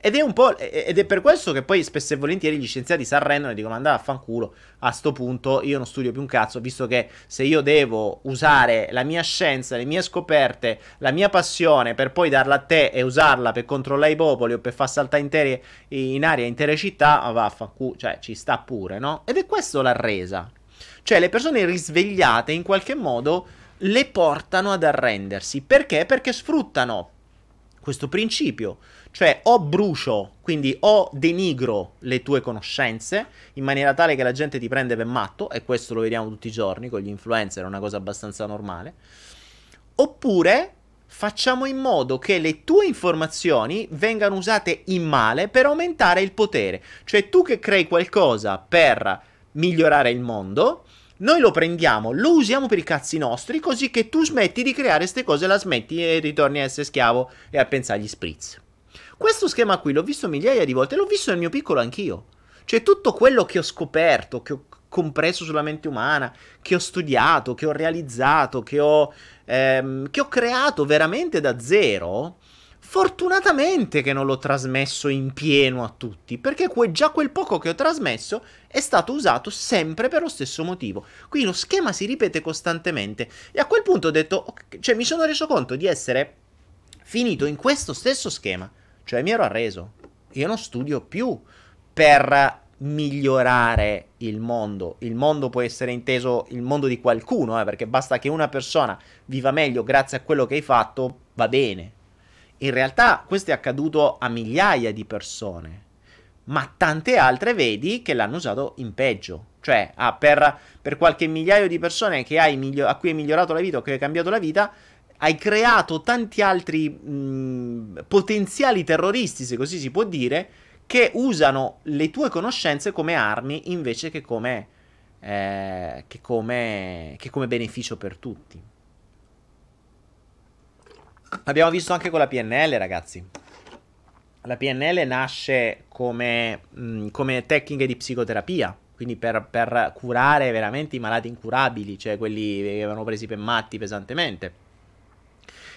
Ed è un po'. Ed è per questo che poi spesso e volentieri gli scienziati si arrendono e dicono: andate a fanculo. A sto punto io non studio più un cazzo, visto che se io devo usare la mia scienza, le mie scoperte, la mia passione per poi darla a te e usarla per controllare i popoli o per far saltare intere, in aria intere città, va a fanculo. Cioè, ci sta pure, no? Ed è questo la resa. Cioè, le persone risvegliate in qualche modo le portano ad arrendersi. Perché? Perché sfruttano questo principio cioè o brucio, quindi o denigro le tue conoscenze in maniera tale che la gente ti prende per matto, e questo lo vediamo tutti i giorni con gli influencer, è una cosa abbastanza normale. Oppure facciamo in modo che le tue informazioni vengano usate in male per aumentare il potere. Cioè tu che crei qualcosa per migliorare il mondo, noi lo prendiamo, lo usiamo per i cazzi nostri, così che tu smetti di creare queste cose, la smetti e ritorni a essere schiavo e a pensare agli spritz. Questo schema qui l'ho visto migliaia di volte, l'ho visto nel mio piccolo anch'io. Cioè tutto quello che ho scoperto, che ho compreso sulla mente umana, che ho studiato, che ho realizzato, che ho, ehm, che ho creato veramente da zero, fortunatamente che non l'ho trasmesso in pieno a tutti, perché que- già quel poco che ho trasmesso è stato usato sempre per lo stesso motivo. Quindi lo schema si ripete costantemente. E a quel punto ho detto, okay, cioè mi sono reso conto di essere finito in questo stesso schema cioè mi ero arreso. Io non studio più per migliorare il mondo. Il mondo può essere inteso il mondo di qualcuno, eh, perché basta che una persona viva meglio grazie a quello che hai fatto, va bene. In realtà questo è accaduto a migliaia di persone, ma tante altre vedi che l'hanno usato in peggio. Cioè, ah, per, per, qualche migliaio di persone miglio- a cui hai migliorato la vita o che hai cambiato la vita, hai creato tanti altri mh, potenziali terroristi, se così si può dire, che usano le tue conoscenze come armi invece che come, eh, che come, che come beneficio per tutti. Abbiamo visto anche con la PNL, ragazzi. La PNL nasce come, mh, come tecnica di psicoterapia, quindi per, per, curare veramente i malati incurabili, cioè quelli che avevano presi per matti pesantemente.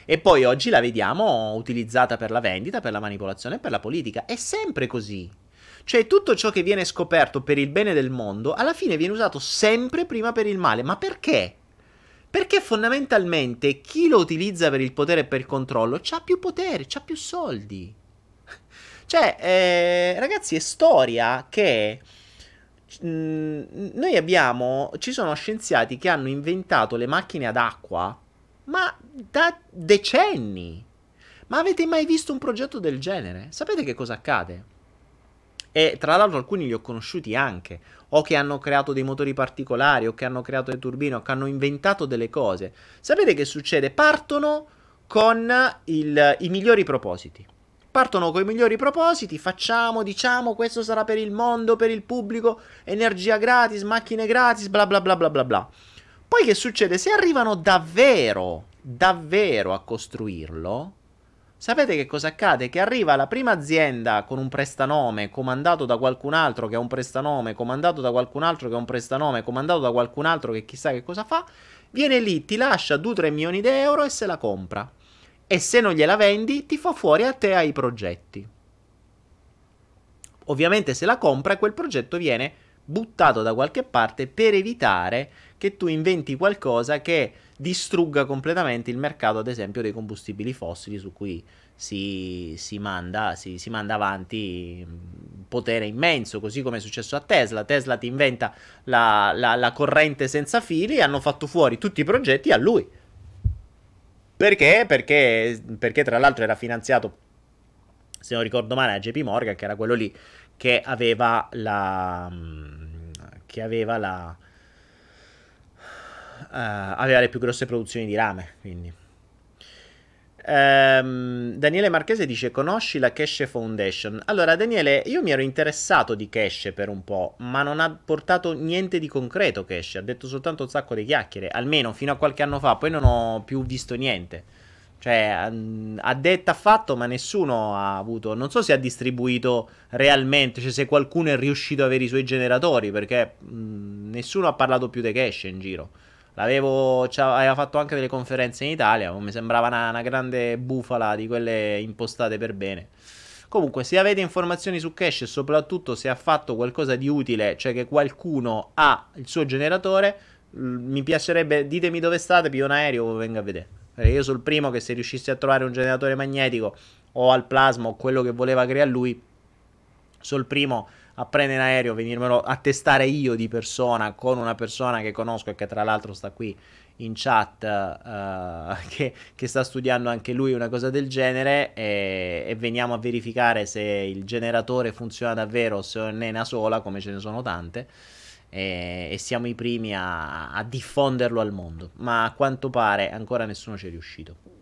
E poi oggi la vediamo utilizzata per la vendita, per la manipolazione e per la politica. È sempre così. Cioè tutto ciò che viene scoperto per il bene del mondo, alla fine viene usato sempre prima per il male. Ma perché? Perché fondamentalmente chi lo utilizza per il potere e per il controllo ha più potere, ha più soldi. Cioè, eh, ragazzi, è storia che mm, noi abbiamo. Ci sono scienziati che hanno inventato le macchine ad acqua ma da decenni. Ma avete mai visto un progetto del genere? Sapete che cosa accade? E tra l'altro alcuni li ho conosciuti anche, o che hanno creato dei motori particolari, o che hanno creato le turbine, o che hanno inventato delle cose. Sapete che succede? Partono con il, i migliori propositi. Partono con i migliori propositi, facciamo, diciamo, questo sarà per il mondo, per il pubblico, energia gratis, macchine gratis, bla bla bla bla bla bla. Poi che succede? Se arrivano davvero, davvero a costruirlo, sapete che cosa accade? Che arriva la prima azienda con un prestanome comandato da qualcun altro che ha un prestanome, comandato da qualcun altro che ha un prestanome, comandato da qualcun altro che chissà che cosa fa, viene lì, ti lascia 2-3 milioni di euro e se la compra. E se non gliela vendi, ti fa fuori a te ai progetti. Ovviamente se la compra quel progetto viene buttato da qualche parte per evitare che tu inventi qualcosa che distrugga completamente il mercato, ad esempio, dei combustibili fossili su cui si, si, manda, si, si manda avanti potere immenso, così come è successo a Tesla. Tesla ti inventa la, la, la corrente senza fili e hanno fatto fuori tutti i progetti a lui. Perché? Perché, perché tra l'altro era finanziato, se non ricordo male, a JP Morgan, che era quello lì che aveva la... che aveva la aveva le più grosse produzioni di rame, quindi. Ehm, Daniele Marchese dice: Conosci la Cash Foundation? Allora, Daniele, io mi ero interessato di Cash per un po', ma non ha portato niente di concreto. Cash ha detto soltanto un sacco di chiacchiere, almeno fino a qualche anno fa. Poi non ho più visto niente. Cioè, ha detto, ha fatto, ma nessuno ha avuto. Non so se ha distribuito realmente, cioè se qualcuno è riuscito ad avere i suoi generatori, perché mh, nessuno ha parlato più di Cash in giro. L'avevo, aveva fatto anche delle conferenze in Italia, mi sembrava una, una grande bufala di quelle impostate per bene. Comunque, se avete informazioni su Cash e soprattutto se ha fatto qualcosa di utile, cioè che qualcuno ha il suo generatore, mi piacerebbe, ditemi dove state, più un aereo venga a vedere. Perché io sono il primo che se riuscissi a trovare un generatore magnetico o al plasma o quello che voleva creare lui, sono il primo a prendere in aereo, venirmelo a testare io di persona con una persona che conosco e che tra l'altro sta qui in chat uh, che, che, sta studiando anche lui una cosa del genere e, e, veniamo a verificare se il generatore funziona davvero se non è una sola come ce ne sono tante e, e siamo i primi a, a diffonderlo al mondo. Ma a quanto pare ancora nessuno ci è riuscito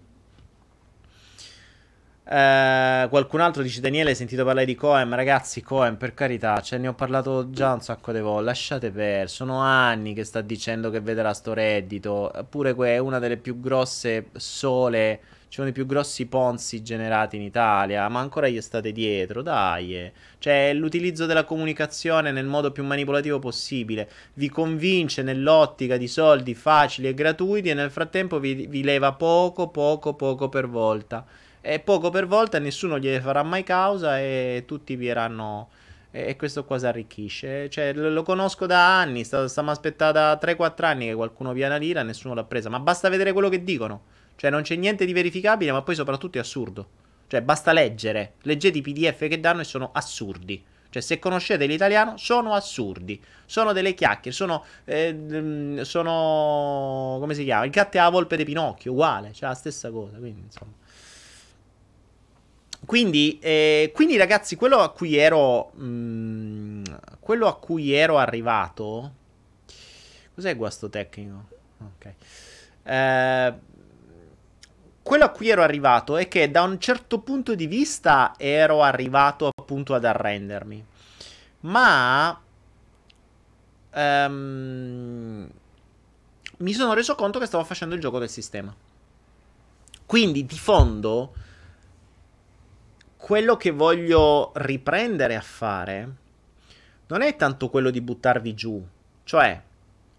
eh, qualcun altro dice Daniele hai sentito parlare di Coem ragazzi Coem per carità cioè ne ho parlato già un sacco di volte lasciate per sono anni che sta dicendo che vedrà sto reddito eppure è una delle più grosse sole ci sono i più grossi ponzi generati in Italia ma ancora gli state dietro dai eh. cioè l'utilizzo della comunicazione nel modo più manipolativo possibile vi convince nell'ottica di soldi facili e gratuiti e nel frattempo vi, vi leva poco poco poco per volta è poco per volta, nessuno gliene farà mai causa e tutti vieranno. E questo qua si arricchisce. Cioè, lo, conosco da anni. Stiamo aspettando da 3-4 anni che qualcuno via una lira e nessuno l'ha presa. Ma basta vedere quello che dicono. Cioè, non c'è niente di verificabile, ma poi soprattutto è assurdo. Cioè, basta leggere. Leggete i PDF che danno e sono assurdi. Cioè, se conoscete l'italiano, sono assurdi. Sono delle chiacchiere. Sono. Eh, sono. Come si chiama? Il gatto e la volpe di Pinocchio. Uguale. Cioè, la stessa cosa. Quindi, insomma. Quindi, eh, quindi, ragazzi, quello a cui ero. Mh, mm, quello a cui ero arrivato. Cos'è guasto tecnico? Ok. Eh, quello a cui ero arrivato è che da un certo punto di vista ero arrivato appunto ad arrendermi. Ma. Um, mi sono reso conto che stavo facendo il gioco del sistema. Quindi, di fondo quello che voglio riprendere a fare non è tanto quello di buttarvi giù. Cioè,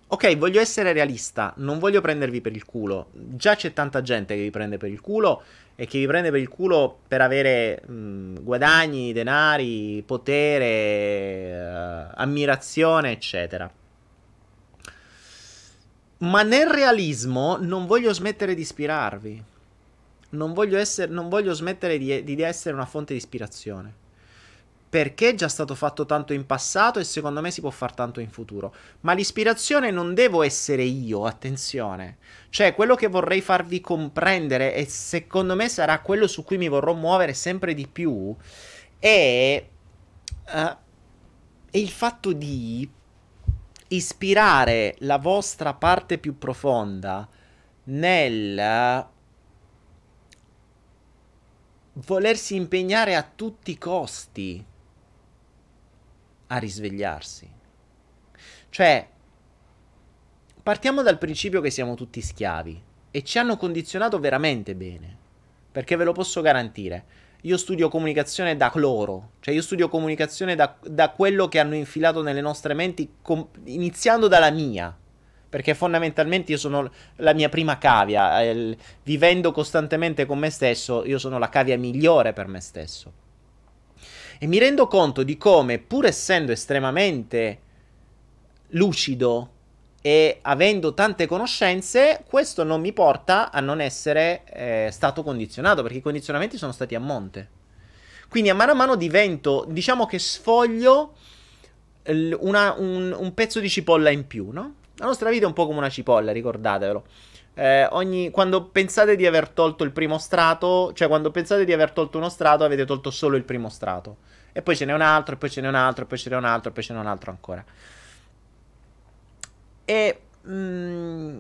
ok, voglio essere realista, non voglio prendervi per il culo. Già c'è tanta gente che vi prende per il culo e che vi prende per il culo per avere mh, guadagni, denari, potere, uh, ammirazione, eccetera. Ma nel realismo non voglio smettere di ispirarvi non voglio, essere, non voglio smettere di, di essere una fonte di ispirazione perché è già stato fatto tanto in passato e secondo me si può fare tanto in futuro. Ma l'ispirazione non devo essere io, attenzione. Cioè, quello che vorrei farvi comprendere e secondo me sarà quello su cui mi vorrò muovere sempre di più è, uh, è il fatto di ispirare la vostra parte più profonda nel volersi impegnare a tutti i costi a risvegliarsi. Cioè, partiamo dal principio che siamo tutti schiavi e ci hanno condizionato veramente bene, perché ve lo posso garantire. Io studio comunicazione da loro, cioè io studio comunicazione da, da quello che hanno infilato nelle nostre menti, com- iniziando dalla mia, perché fondamentalmente io sono la mia prima cavia, eh, vivendo costantemente con me stesso, io sono la cavia migliore per me stesso. E mi rendo conto di come, pur essendo estremamente lucido e avendo tante conoscenze, questo non mi porta a non essere eh, stato condizionato, perché i condizionamenti sono stati a monte. Quindi a mano a mano divento, diciamo che sfoglio una, un, un pezzo di cipolla in più, no? La nostra vita è un po' come una cipolla, ricordatevelo. Eh, ogni, quando pensate di aver tolto il primo strato, cioè quando pensate di aver tolto uno strato, avete tolto solo il primo strato. E poi ce n'è un altro, e poi ce n'è un altro, e poi ce n'è un altro, e poi ce n'è un altro ancora. E mm,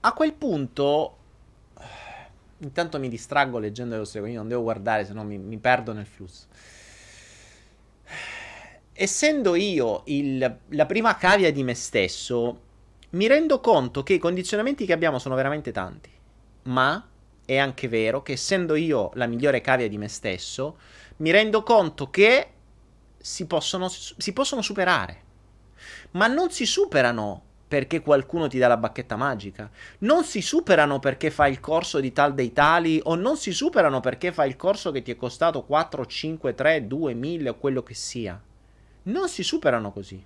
a quel punto Intanto mi distraggo leggendo le vostre quindi non devo guardare, se no mi, mi perdo nel flusso. Essendo io il, la prima cavia di me stesso, mi rendo conto che i condizionamenti che abbiamo sono veramente tanti. Ma è anche vero che essendo io la migliore cavia di me stesso, mi rendo conto che si possono, si possono superare. Ma non si superano perché qualcuno ti dà la bacchetta magica. Non si superano perché fai il corso di tal dei tali o non si superano perché fai il corso che ti è costato 4, 5, 3, 2, 1000 o quello che sia. Non si superano così.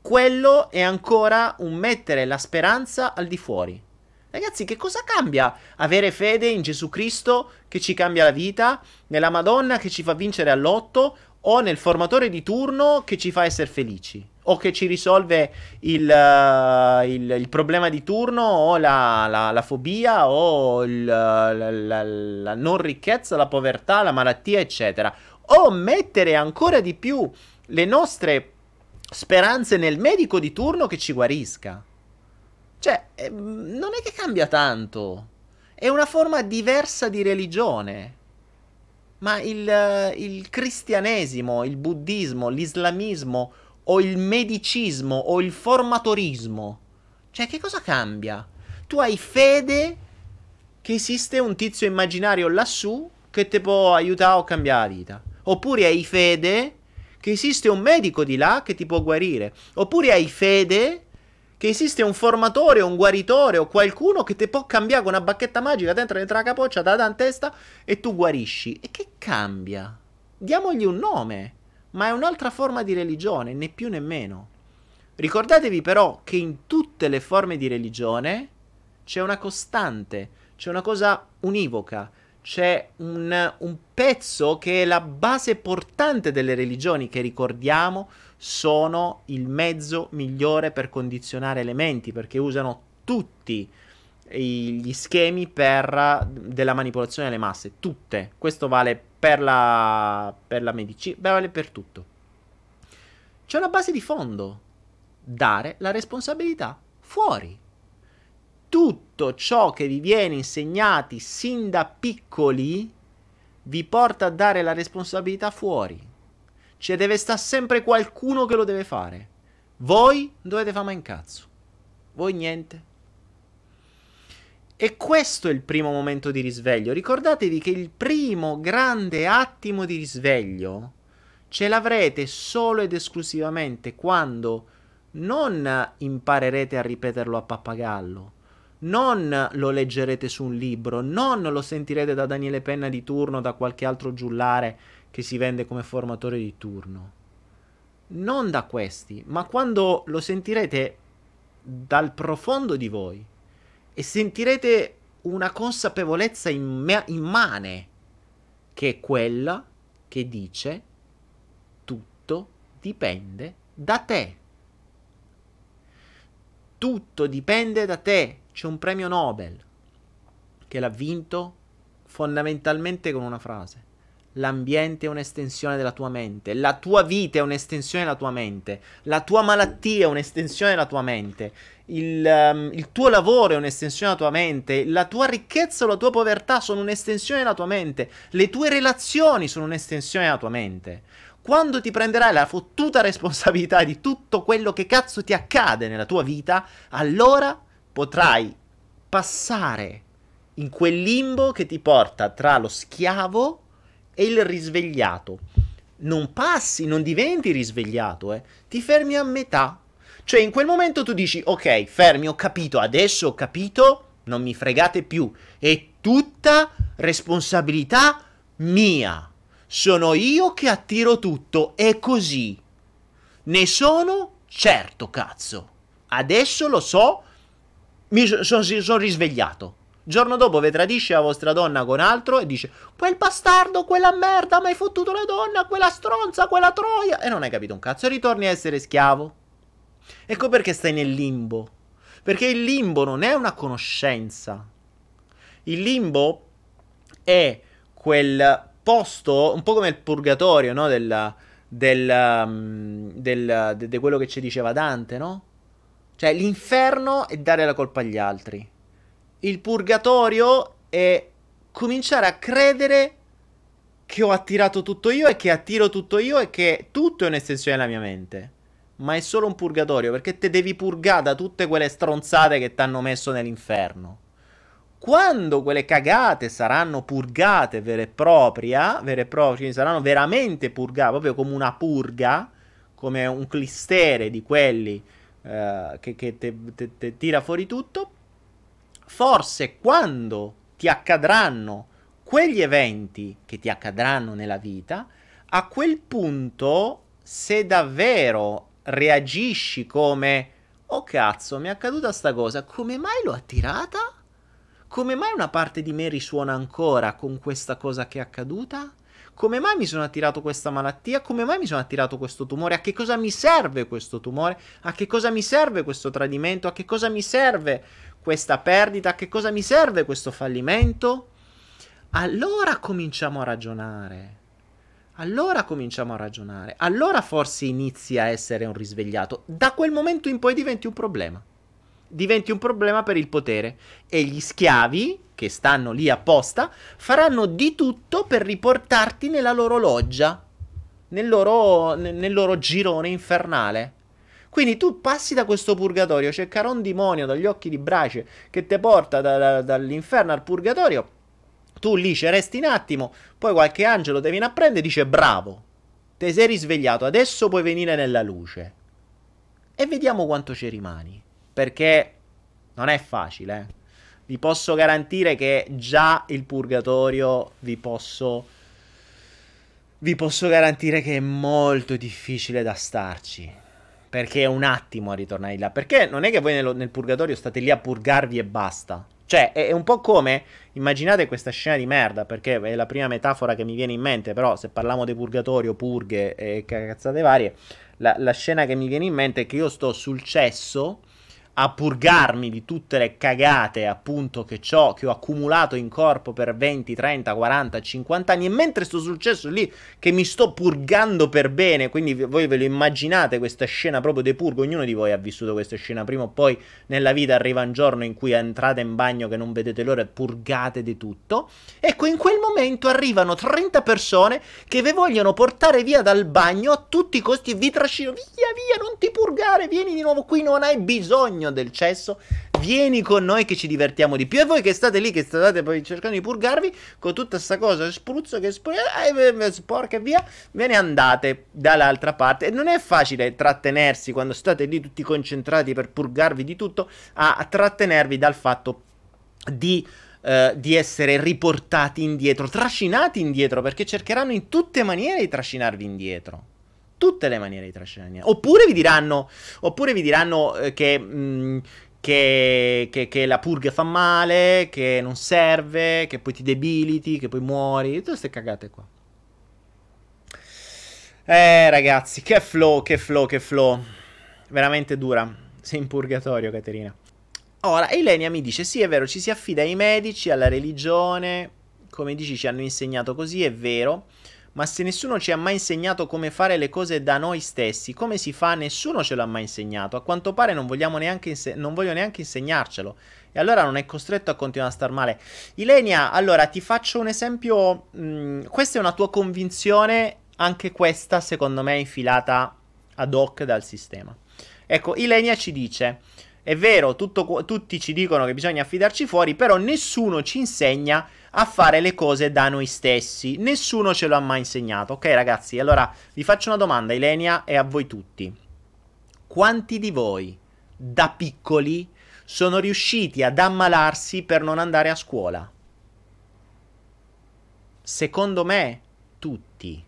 Quello è ancora un mettere la speranza al di fuori. Ragazzi, che cosa cambia avere fede in Gesù Cristo che ci cambia la vita, nella Madonna che ci fa vincere all'otto o nel formatore di turno che ci fa essere felici? O che ci risolve il, uh, il, il problema di turno o la, la, la fobia o il, la, la non ricchezza, la povertà, la malattia, eccetera. O mettere ancora di più le nostre speranze nel medico di turno che ci guarisca. Cioè, ehm, non è che cambia tanto. È una forma diversa di religione. Ma il, il cristianesimo, il buddismo, l'islamismo o il medicismo o il formatorismo. Cioè, che cosa cambia? Tu hai fede che esiste un tizio immaginario lassù che ti può aiutare a cambiare la vita. Oppure hai fede che esiste un medico di là che ti può guarire. Oppure hai fede che esiste un formatore, un guaritore o qualcuno che ti può cambiare con una bacchetta magica dentro dentro la capoccia, da in testa e tu guarisci. E che cambia? Diamogli un nome, ma è un'altra forma di religione, né più né meno. Ricordatevi però che in tutte le forme di religione c'è una costante, c'è una cosa univoca, c'è un, un pezzo che è la base portante delle religioni che ricordiamo sono il mezzo migliore per condizionare elementi perché usano tutti gli schemi per, della manipolazione delle masse, tutte. Questo vale per la, per la medicina, vale per tutto. C'è una base di fondo, dare la responsabilità fuori. Tutto ciò che vi viene insegnati sin da piccoli vi porta a dare la responsabilità fuori. Cioè deve stare sempre qualcuno che lo deve fare. Voi dovete fare mai in cazzo. Voi niente. E questo è il primo momento di risveglio. Ricordatevi che il primo grande attimo di risveglio ce l'avrete solo ed esclusivamente quando non imparerete a ripeterlo a pappagallo, non lo leggerete su un libro, non lo sentirete da Daniele Penna di turno, da qualche altro giullare che si vende come formatore di turno. Non da questi, ma quando lo sentirete dal profondo di voi e sentirete una consapevolezza immane che è quella che dice tutto dipende da te. Tutto dipende da te. C'è un premio Nobel che l'ha vinto fondamentalmente con una frase. L'ambiente è un'estensione della tua mente, la tua vita è un'estensione della tua mente, la tua malattia è un'estensione della tua mente, il, um, il, tuo lavoro è un'estensione della tua mente, la tua ricchezza o la tua povertà sono un'estensione della tua mente, le tue relazioni sono un'estensione della tua mente. Quando ti prenderai la fottuta responsabilità di tutto quello che cazzo ti accade nella tua vita, allora potrai passare in quel limbo che ti porta tra lo schiavo e il risvegliato. Non passi, non diventi risvegliato, eh. Ti fermi a metà. Cioè, in quel momento tu dici, ok, fermi, ho capito, adesso ho capito, non mi fregate più. È tutta responsabilità mia. Sono io che attiro tutto, è così. Ne sono certo, cazzo. Adesso lo so, mi sono son risvegliato. Giorno dopo vi tradisce la vostra donna con altro e dice quel bastardo, quella merda, mi hai fottuto la donna, quella stronza, quella troia. E non hai capito un cazzo e ritorni a essere schiavo. Ecco perché stai nel limbo. Perché il limbo non è una conoscenza. Il limbo è quel posto, un po' come il purgatorio, no? Del, del, um, del, de, de quello che ci diceva Dante, no? Cioè l'inferno è dare la colpa agli altri. Il purgatorio è cominciare a credere che ho attirato tutto io e che attiro tutto io e che tutto è un'estensione della mia mente. Ma è solo un purgatorio perché te devi purgare da tutte quelle stronzate che ti hanno messo nell'inferno. Quando quelle cagate saranno purgate vere e proprie, vere e proprie, saranno veramente purgate, proprio come una purga, come un clistere di quelli uh, che, che te tira fuori tutto, forse quando ti accadranno quegli eventi che ti accadranno nella vita, a quel punto, se davvero reagisci come, oh cazzo, mi è accaduta sta cosa, come mai l'ho attirata? Come mai una parte di me risuona ancora con questa cosa che è accaduta? Come mai mi sono attirato questa malattia? Come mai mi sono attirato questo tumore? A che cosa mi serve questo tumore? A che cosa mi serve questo tradimento? A che cosa mi serve questa perdita? A che cosa mi serve questo fallimento? Allora cominciamo a ragionare. Allora cominciamo a ragionare. Allora forse inizia a essere un risvegliato. Da quel momento in poi diventi un problema diventi un problema per il potere e gli schiavi che stanno lì apposta faranno di tutto per riportarti nella loro loggia, nel loro, nel loro girone infernale. Quindi tu passi da questo purgatorio, cercherà un demonio dagli occhi di brace che ti porta da, da, dall'inferno al purgatorio. Tu lì ci resti un attimo, poi qualche angelo ti viene a prendere e dice bravo, ti sei risvegliato, adesso puoi venire nella luce. E vediamo quanto ci rimani perché non è facile. Eh. Vi posso garantire che già il purgatorio vi posso vi posso garantire che è molto difficile da starci. Perché è un attimo a ritornare là. Perché non è che voi nel, nel purgatorio state lì a purgarvi e basta. Cioè, è, è, un po' come. Immaginate questa scena di merda. Perché è la prima metafora che mi viene in mente. Però, se parliamo di purgatorio, purghe e cazzate varie. La, la scena che mi viene in mente è che io sto sul cesso a purgarmi di tutte le cagate appunto che che ho accumulato in corpo per 20, 30, 40, 50 anni e mentre sto successo lì che mi sto purgando per bene, quindi voi ve lo immaginate questa scena proprio di purgo, ognuno di voi ha vissuto questa scena prima o poi nella vita arriva un giorno in cui entrate in bagno che non vedete l'ora e purgate di tutto, ecco in quel momento arrivano 30 persone che vi vogliono portare via dal bagno a tutti i costi e vi trascinano via via, non ti purgare, vieni di nuovo qui, non hai bisogno bagno del cesso, vieni con noi che ci divertiamo di più. E voi che state lì, che state poi cercando di purgarvi con tutta questa cosa, spruzzo che eh, sporca e via, ve ne andate dall'altra parte. E non è facile trattenersi quando state lì tutti concentrati per purgarvi di tutto, a trattenervi dal fatto di... Uh, di essere riportati indietro, trascinati indietro, perché cercheranno in tutte maniere di trascinarvi indietro tutte le maniere di trascinare. Oppure vi diranno, oppure vi diranno eh, che, mh, mm, che, che, che, la purga fa male, che non serve, che poi ti debiliti, che poi muori. Tutte queste cagate qua. Eh, ragazzi, che flow, che flow, che flow. Veramente dura. Sei in purgatorio, Caterina. Ora, Elenia mi dice: Sì, è vero, ci si affida ai medici, alla religione. Come dici, ci hanno insegnato così, è vero. Ma se nessuno ci ha mai insegnato come fare le cose da noi stessi, come si fa? Nessuno ce l'ha mai insegnato. A quanto pare non, inse- non voglio neanche insegnarcelo. E allora non è costretto a continuare a star male. Ilenia, allora ti faccio un esempio. Mh, mm, questa è una tua convinzione, anche questa secondo me è infilata ad hoc dal sistema. Ecco, Ilenia ci dice. È vero, tutto, tutti ci dicono che bisogna affidarci fuori, però nessuno ci insegna a fare le cose da noi stessi. Nessuno ce lo ha mai insegnato. Ok, ragazzi, allora vi faccio una domanda, Ilenia, e a voi tutti. Quanti di voi, da piccoli, sono riusciti ad ammalarsi per non andare a scuola? Secondo me, tutti.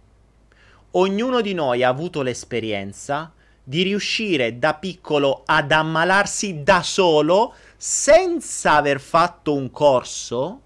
Ognuno di noi ha avuto l'esperienza di riuscire da piccolo ad ammalarsi da solo senza aver fatto un corso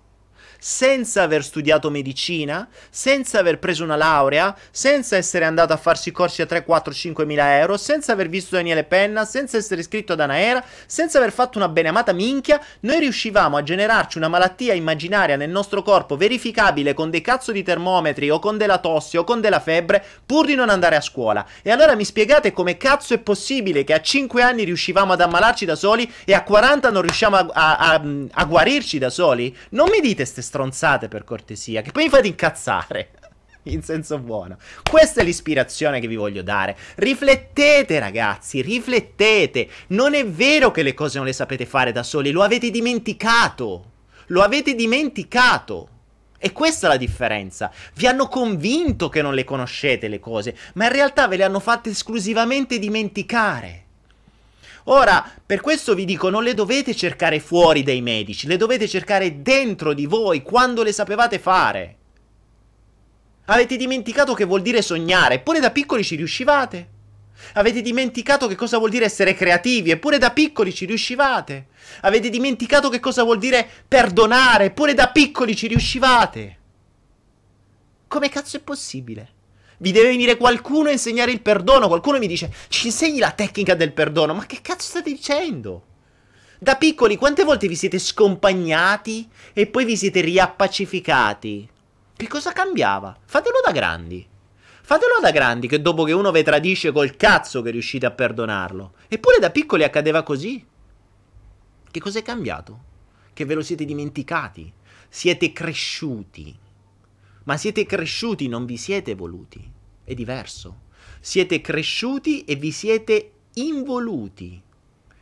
senza aver studiato medicina, senza aver preso una laurea, senza essere andato a farsi corsi a 3, 4, 5 mila euro, senza aver visto Daniele Penna, senza essere iscritto ad Anaera, senza aver fatto una beneamata minchia, noi riuscivamo a generarci una malattia immaginaria nel nostro corpo verificabile con dei cazzo di termometri o con della tosse o con della febbre pur di non andare a scuola. E allora mi spiegate come cazzo è possibile che a 5 anni riuscivamo ad ammalarci da soli e a 40 non riusciamo a, a, a, a guarirci da soli? Non mi dite ste stronzate per cortesia, che poi mi fate incazzare. In senso buono. Questa è l'ispirazione che vi voglio dare. Riflettete, ragazzi, riflettete. Non è vero che le cose non le sapete fare da soli, lo avete dimenticato. Lo avete dimenticato. E questa è la differenza. Vi hanno convinto che non le conoscete le cose, ma in realtà ve le hanno fatte esclusivamente dimenticare. Ora, per questo vi dico, non le dovete cercare fuori dai medici, le dovete cercare dentro di voi, quando le sapevate fare. Avete dimenticato che vuol dire sognare, eppure da piccoli ci riuscivate. Avete dimenticato che cosa vuol dire essere creativi, eppure da piccoli ci riuscivate. Avete dimenticato che cosa vuol dire perdonare, eppure da piccoli ci riuscivate. Come cazzo è possibile? Vi deve venire qualcuno a insegnare il perdono. Qualcuno mi dice: Ci insegni la tecnica del perdono. Ma che cazzo state dicendo? Da piccoli, quante volte vi siete scompagnati e poi vi siete riappacificati? Che cosa cambiava? Fatelo da grandi. Fatelo da grandi, che dopo che uno vi tradisce col cazzo che riuscite a perdonarlo. Eppure da piccoli accadeva così. Che cos'è cambiato? Che ve lo siete dimenticati. Siete cresciuti. Ma siete cresciuti, non vi siete evoluti. È diverso. Siete cresciuti e vi siete involuti.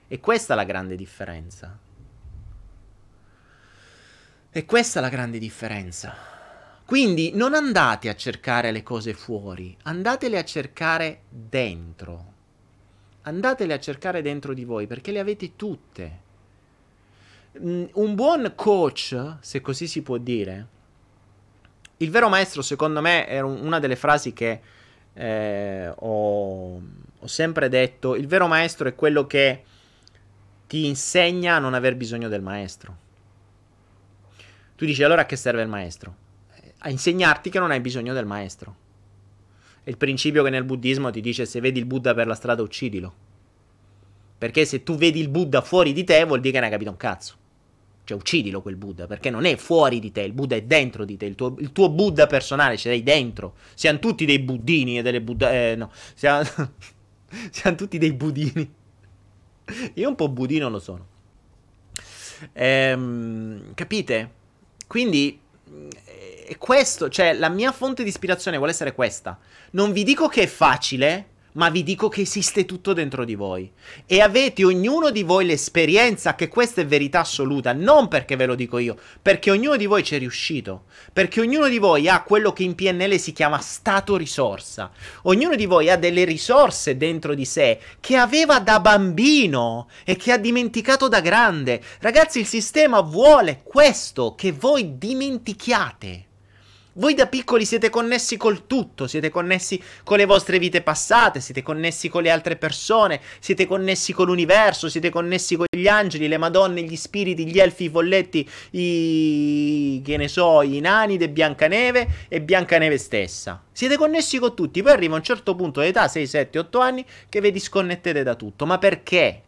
E questa è la grande differenza. E questa è la grande differenza. Quindi non andate a cercare le cose fuori, andatele a cercare dentro. Andatele a cercare dentro di voi perché le avete tutte. Mm, un buon coach, se così si può dire, il vero maestro, secondo me, è una delle frasi che eh, ho, ho sempre detto. Il vero maestro è quello che ti insegna a non aver bisogno del maestro. Tu dici allora a che serve il maestro? A insegnarti che non hai bisogno del maestro. È il principio che nel buddismo ti dice se vedi il Buddha per la strada uccidilo. Perché se tu vedi il Buddha fuori di te vuol dire che non hai capito un cazzo. Cioè, uccidilo quel Buddha, perché non è fuori di te, il Buddha è dentro di te, il tuo, il tuo Buddha personale ce l'hai dentro. Siamo tutti dei buddini e delle Buddha... Eh, no, siamo, siamo tutti dei budini. Io un po' budino lo sono. Ehm, capite? Quindi è questo, cioè la mia fonte di ispirazione vuole essere questa. Non vi dico che è facile, ma vi dico che esiste tutto dentro di voi. E avete ognuno di voi l'esperienza che questa è verità assoluta, non perché ve lo dico io, perché ognuno di voi ci è riuscito, perché ognuno di voi ha quello che in PNL si chiama stato risorsa. Ognuno di voi ha delle risorse dentro di sé che aveva da bambino e che ha dimenticato da grande. Ragazzi, il sistema vuole questo, che voi dimentichiate. Voi da piccoli siete connessi col tutto, siete connessi con le vostre vite passate, siete connessi con le altre persone, siete connessi con l'universo, siete connessi con gli angeli, le madonne, gli spiriti, gli elfi, i folletti, i... che ne so, i nani di Biancaneve e Biancaneve stessa. Siete connessi con tutti, poi arriva un certo punto d'età, 6, 7, 8 anni, che vi disconnettete da tutto. Ma perché?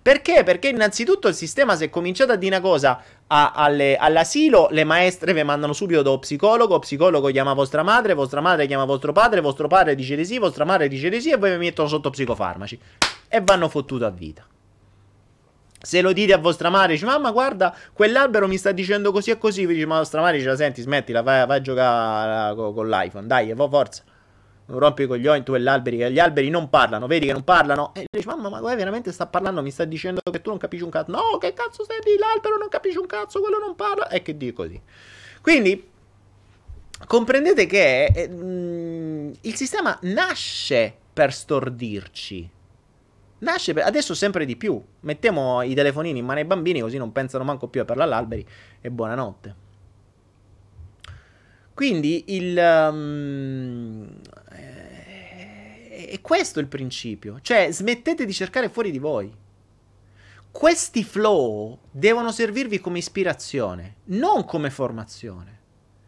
Perché? Perché innanzitutto il sistema si è cominciato a dire una cosa a, alle, all'asilo, le maestre vi mandano subito da psicologo, psicologo chiama vostra madre, vostra madre chiama vostro padre, vostro padre dice di sì, vostra madre dice di sì e poi vi mettono sotto psicofarmaci. E vanno fottuto a vita. Se lo dite a vostra madre, dice mamma guarda, quell'albero mi sta dicendo così e così, vi dice ma vostra madre dice senti? Smettila, vai, vai a giocare con, con l'iPhone, dai, forza non rompi i coglioni tu e gli alberi, che gli alberi non parlano, vedi che non parlano? E dici, mamma, ma guarda, veramente sta parlando, mi sta dicendo che tu non capisci un cazzo. No, che cazzo stai di l'albero non capisci un cazzo, quello non parla. E che dico così. Quindi, comprendete che eh, mm, il sistema nasce per stordirci. Nasce per... adesso sempre di più. Mettiamo i telefonini in mano ai bambini così non pensano manco più a parlare all'alberi e buonanotte. Quindi il, um, è questo il principio. Cioè, smettete di cercare fuori di voi. Questi flow devono servirvi come ispirazione, non come formazione.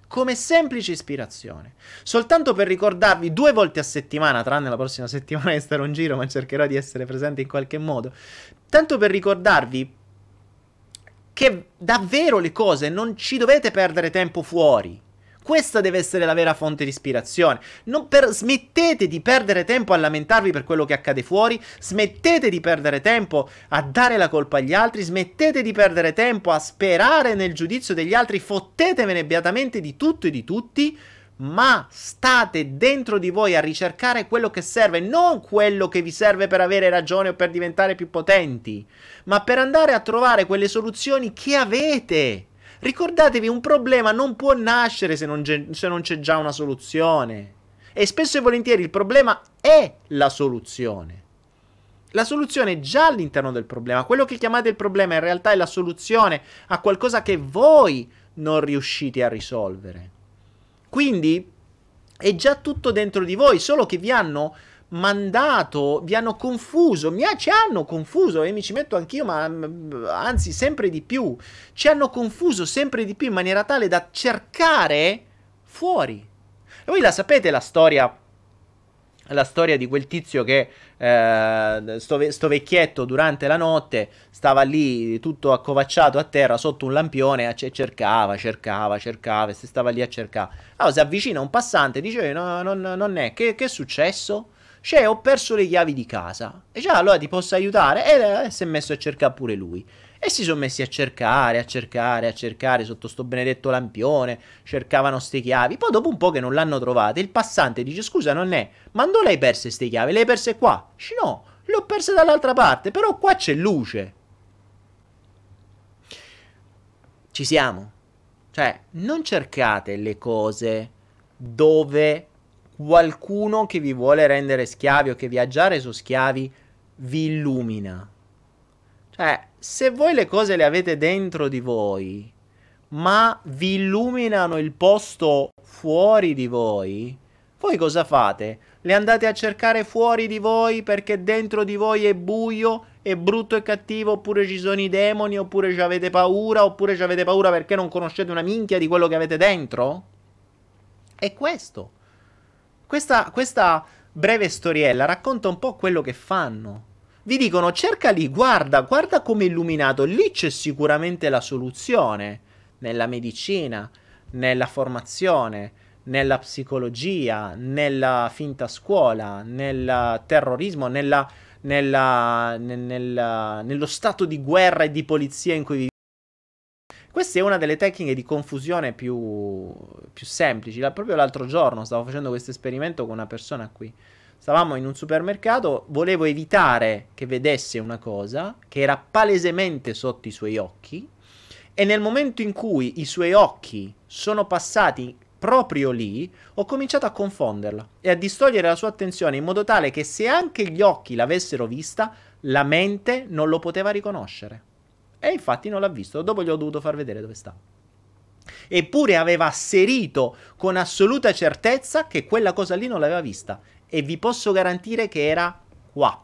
Come semplice ispirazione. Soltanto per ricordarvi due volte a settimana, tranne la prossima settimana che starò in giro, ma cercherò di essere presente in qualche modo. Tanto per ricordarvi che davvero le cose non ci dovete perdere tempo fuori Questa deve essere la vera fonte di ispirazione. Per... Smettete di perdere tempo a lamentarvi per quello che accade fuori, smettete di perdere tempo a dare la colpa agli altri, smettete di perdere tempo a sperare nel giudizio degli altri, fottetevene beatamente di tutto e di tutti, ma state dentro di voi a ricercare quello che serve, non quello che vi serve per avere ragione o per diventare più potenti, ma per andare a trovare quelle soluzioni che avete. Ricordatevi, un problema non può nascere se non, ge- se non c'è già una soluzione. E spesso e volentieri il problema è la soluzione. La soluzione è già all'interno del problema. Quello che chiamate il problema in realtà è la soluzione a qualcosa che voi non riuscite a risolvere. Quindi è già tutto dentro di voi, solo che vi hanno mandato, vi hanno confuso, mi ha, ci hanno confuso e mi ci metto anch'io, ma mm, anzi sempre di più, ci hanno confuso sempre di più in maniera tale da cercare fuori. E voi la sapete la storia la storia di quel tizio che eh, sto, sto, vecchietto durante la notte stava lì tutto accovacciato a terra sotto un lampione e cercava, cercava, cercava e si stava lì a cercare. Allora si avvicina un passante dice no, non, non è, che, che è successo? Cioè, ho perso le chiavi di casa. E già, allora ti posso aiutare? E eh, si è messo a cercare pure lui. E si sono messi a cercare, a cercare, a cercare sotto sto benedetto lampione. Cercavano ste chiavi. Poi, dopo un po' che non l'hanno trovate, il passante dice: Scusa, non è. Ma dove le hai perse ste chiavi? Le hai perse qua? Dice: No, le ho perse dall'altra parte. Però qua c'è luce. Ci siamo. Cioè, non cercate le cose dove qualcuno che vi vuole rendere schiavi o che viaggiare su schiavi vi illumina. Cioè, se voi le cose le avete dentro di voi, ma vi illuminano il posto fuori di voi, voi cosa fate? Le andate a cercare fuori di voi perché dentro di voi è buio, è brutto e cattivo, oppure ci sono i demoni, oppure ci avete paura, oppure ci avete paura perché non conoscete una minchia di quello che avete dentro? È questo. Questa, questa breve storiella racconta un po' quello che fanno. Vi dicono cerca lì, guarda, guarda come illuminato, lì c'è sicuramente la soluzione. Nella medicina, nella formazione, nella psicologia, nella finta scuola, nel terrorismo, nella, nella, nella, nello stato di guerra e di polizia in cui viviamo. Questa è una delle tecniche di confusione più, più semplici. La, proprio l'altro giorno stavo facendo questo esperimento con una persona qui. Stavamo in un supermercato, volevo evitare che vedesse una cosa che era palesemente sotto i suoi occhi e nel momento in cui i suoi occhi sono passati proprio lì, ho cominciato a confonderla e a distogliere la sua attenzione in modo tale che se anche gli occhi l'avessero vista, la mente non lo poteva riconoscere. E infatti non l'ha visto, dopo gli ho dovuto far vedere dove sta. Eppure aveva asserito con assoluta certezza che quella cosa lì non l'aveva vista. E vi posso garantire che era qua.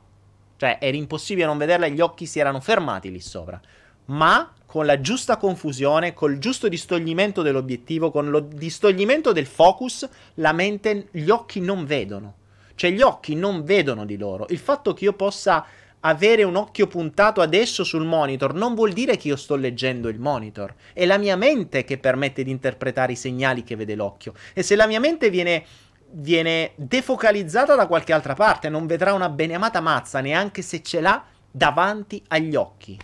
Cioè, era impossibile non vederla, gli occhi si erano fermati lì sopra. Ma con la giusta confusione, col giusto distoglimento dell'obiettivo, con lo distoglimento del focus, la mente, gli occhi non vedono. Cioè, gli occhi non vedono di loro. Il fatto che io possa avere un occhio puntato adesso sul monitor non vuol dire che io sto leggendo il monitor. È la mia mente che permette di interpretare i segnali che vede l'occhio. E se la mia mente viene, viene defocalizzata da qualche altra parte, non vedrà una beneamata mazza neanche se ce l'ha davanti agli occhi.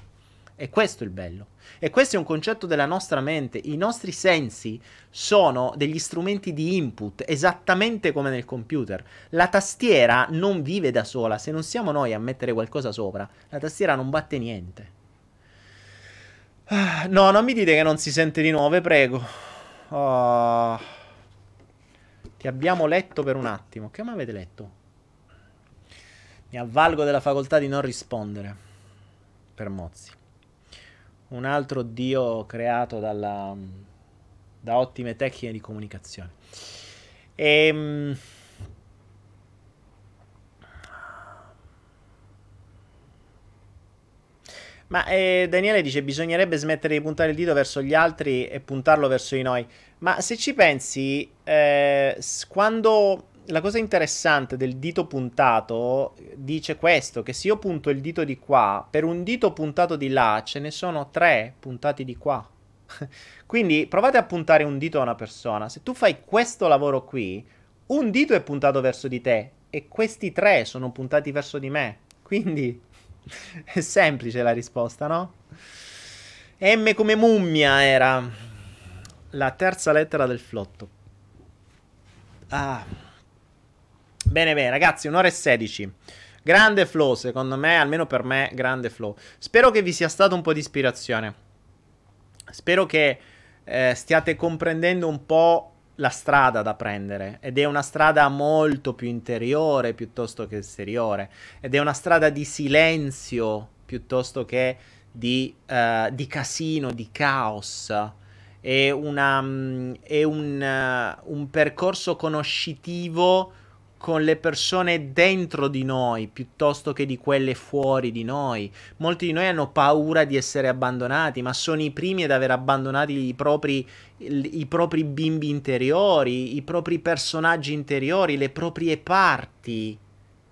E questo è il bello. E questo è un concetto della nostra mente. I nostri sensi sono degli strumenti di input, esattamente come nel computer. La tastiera non vive da sola, se non siamo noi a mettere qualcosa sopra, la tastiera non batte niente. Ah, no, non mi dite che non si sente di nuovo, prego. Oh. Ti abbiamo letto per un attimo. Che mi avete letto? Mi avvalgo della facoltà di non rispondere. Per Mozzi un altro dio creato dalla, da ottime tecniche di comunicazione. E, ehm, ma eh, Daniele dice bisognerebbe smettere di puntare il dito verso gli altri e puntarlo verso di noi. Ma se ci pensi, eh, quando la cosa interessante del dito puntato dice questo, che se io punto il dito di qua, per un dito puntato di là ce ne sono tre puntati di qua. Quindi provate a puntare un dito a una persona. Se tu fai questo lavoro qui, un dito è puntato verso di te e questi tre sono puntati verso di me. Quindi è semplice la risposta, no? M come mummia era la terza lettera del flotto. Ah. Bene, bene, ragazzi, un'ora e sedici. Grande flow, secondo me, almeno per me, grande flow. Spero che vi sia stato un po' di ispirazione. Spero che eh, stiate comprendendo un po' la strada da prendere ed è una strada molto più interiore piuttosto che esteriore ed è una strada di silenzio piuttosto che di, uh, di casino, di caos. È, una, mm, è un, uh, un percorso conoscitivo con le persone dentro di noi piuttosto che di quelle fuori di noi. Molti di noi hanno paura di essere abbandonati, ma sono i primi ad aver abbandonato i propri, i propri bimbi interiori, i propri personaggi interiori, le proprie parti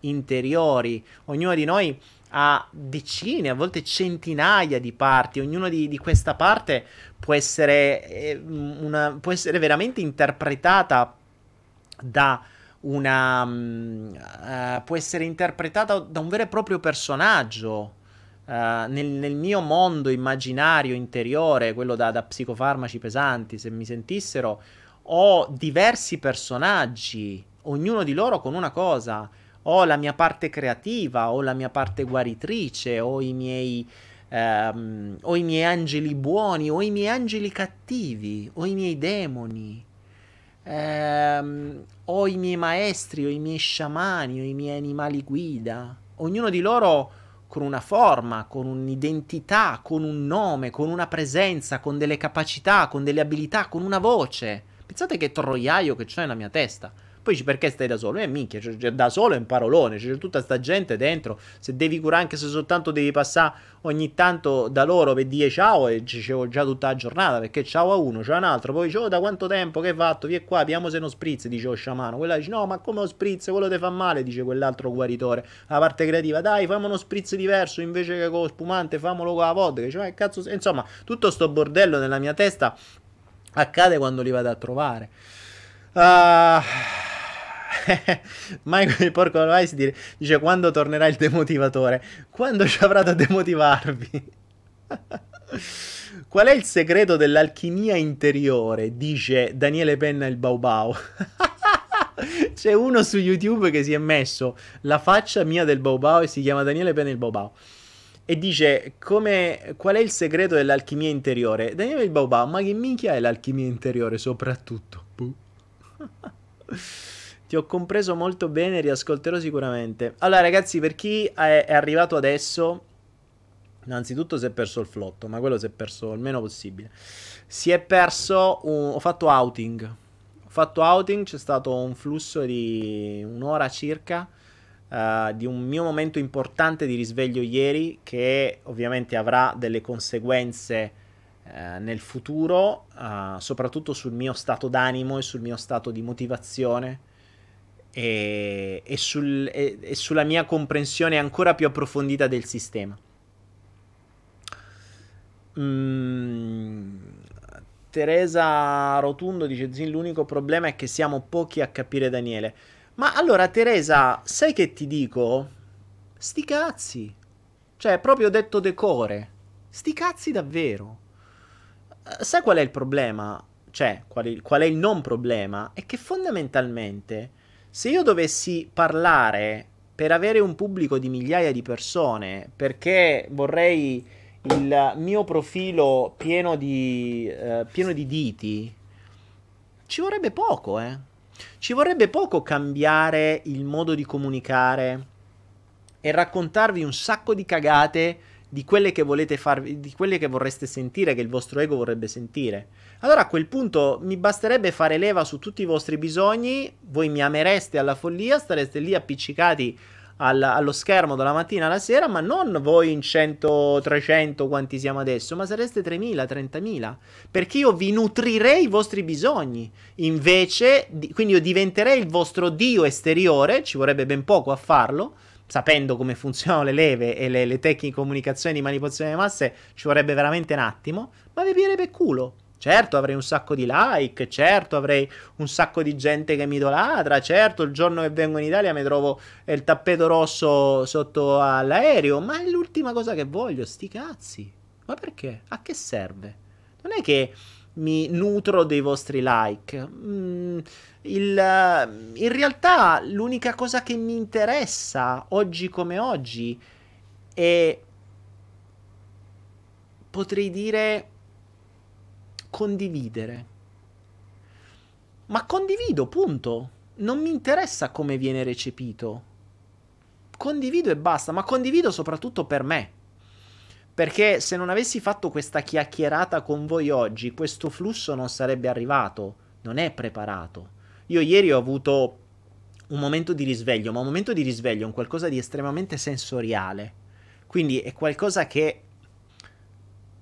interiori. Ognuno di noi ha decine, a volte centinaia di parti. Ognuna di, di questa parte può essere, eh, una, può essere veramente interpretata da una... Uh, può essere interpretata da un vero e proprio personaggio. Uh, nel, nel, mio mondo immaginario interiore, quello da, da psicofarmaci pesanti, se mi sentissero, ho diversi personaggi, ognuno di loro con una cosa. Ho la mia parte creativa, ho la mia parte guaritrice, ho i miei, um, ho i miei angeli buoni, ho i miei angeli cattivi, ho i miei demoni ehm, ho i miei maestri, ho i miei sciamani, ho i miei animali guida, ognuno di loro con una forma, con un'identità, con un nome, con una presenza, con delle capacità, con delle abilità, con una voce. Pensate che troiaio che c'è nella mia testa. Poi dici perché stai da solo? Eh minchia, cioè, cioè, da solo è un parolone, c'è tutta sta gente dentro. Se devi curare anche se soltanto devi passare ogni tanto da loro per dire ciao e dicevo già tutta la giornata perché ciao a uno, ciao a un altro, poi dicevo oh, da quanto tempo che hai fatto? Vieni qua, vediamo se non spritz, dice lo sciamano. Quella dice no, ma come lo spritz? Quello ti fa male, dice quell'altro guaritore. La parte creativa, dai, fammi uno spritz diverso invece che con lo spumante, famolo con la vodka. Che cazzo... Insomma, tutto sto bordello nella mia testa accade quando li vado a trovare. Ah... Uh... Michael il porco Vice dire, dice quando tornerà il demotivatore? Quando ci avrà da demotivarvi? Qual è il segreto dell'alchimia interiore? Dice Daniele Penna il Baubau. C'è uno su YouTube che si è messo la faccia mia del Baubau e si chiama Daniele Penna il Baubau. E dice come, qual è il segreto dell'alchimia interiore? Daniele il Baubau, ma che minchia è l'alchimia interiore soprattutto? Ti ho compreso molto bene, riascolterò sicuramente. Allora, ragazzi, per chi è, arrivato adesso, innanzitutto si è perso il flotto, ma quello si è perso il meno possibile. Si è perso un... ho fatto outing. Ho fatto outing, c'è stato un flusso di un'ora circa. Uh, di un mio momento importante di risveglio ieri che ovviamente avrà delle conseguenze uh, nel futuro, uh, soprattutto sul mio stato d'animo e sul mio stato di motivazione e, e, sul, e, e sulla mia comprensione ancora più approfondita del sistema. Mm, Teresa Rotundo dice: Zin, l'unico problema è che siamo pochi a capire Daniele. Ma allora, Teresa, sai che ti dico? Sti cazzi. Cioè, proprio detto decore. Sti cazzi davvero. Eh, sai qual è il problema? Cioè, qual è, qual è il non problema? È che fondamentalmente se io dovessi parlare per avere un pubblico di migliaia di persone, perché vorrei il mio profilo pieno di, eh, pieno di diti, ci vorrebbe poco, eh. Ci vorrebbe poco cambiare il modo di comunicare e raccontarvi un sacco di cagate di quelle che volete farvi, di quelle che vorreste sentire, che il vostro ego vorrebbe sentire. Allora a quel punto mi basterebbe fare leva su tutti i vostri bisogni, voi mi amereste alla follia, stareste lì appiccicati al, allo schermo dalla mattina alla sera, ma non voi in 100, 300 quanti siamo adesso, ma sareste 3.000, 30.000, perché io vi nutrirei i vostri bisogni. Invece, di, quindi io diventerei il vostro dio esteriore, ci vorrebbe ben poco a farlo, sapendo come funzionano le leve e le, le tecniche di comunicazione di manipolazione delle masse, ci vorrebbe veramente un attimo. ma vi piacerebbe culo. Certo avrei un sacco di like, certo avrei un sacco di gente che mi idolatra, certo il giorno che vengo in Italia mi trovo il tappeto rosso sotto all'aereo, ma è l'ultima cosa che voglio, sti cazzi. Ma perché? A che serve? Non è che mi nutro dei vostri like. Mm, il, in realtà l'unica cosa che mi interessa oggi come oggi è potrei dire condividere. Ma condivido, punto. Non mi interessa come viene recepito. Condivido e basta, ma condivido soprattutto per me. Perché se non avessi fatto questa chiacchierata con voi oggi, questo flusso non sarebbe arrivato, non è preparato. Io ieri ho avuto un momento di risveglio, ma un momento di risveglio è un qualcosa di estremamente sensoriale. Quindi è qualcosa che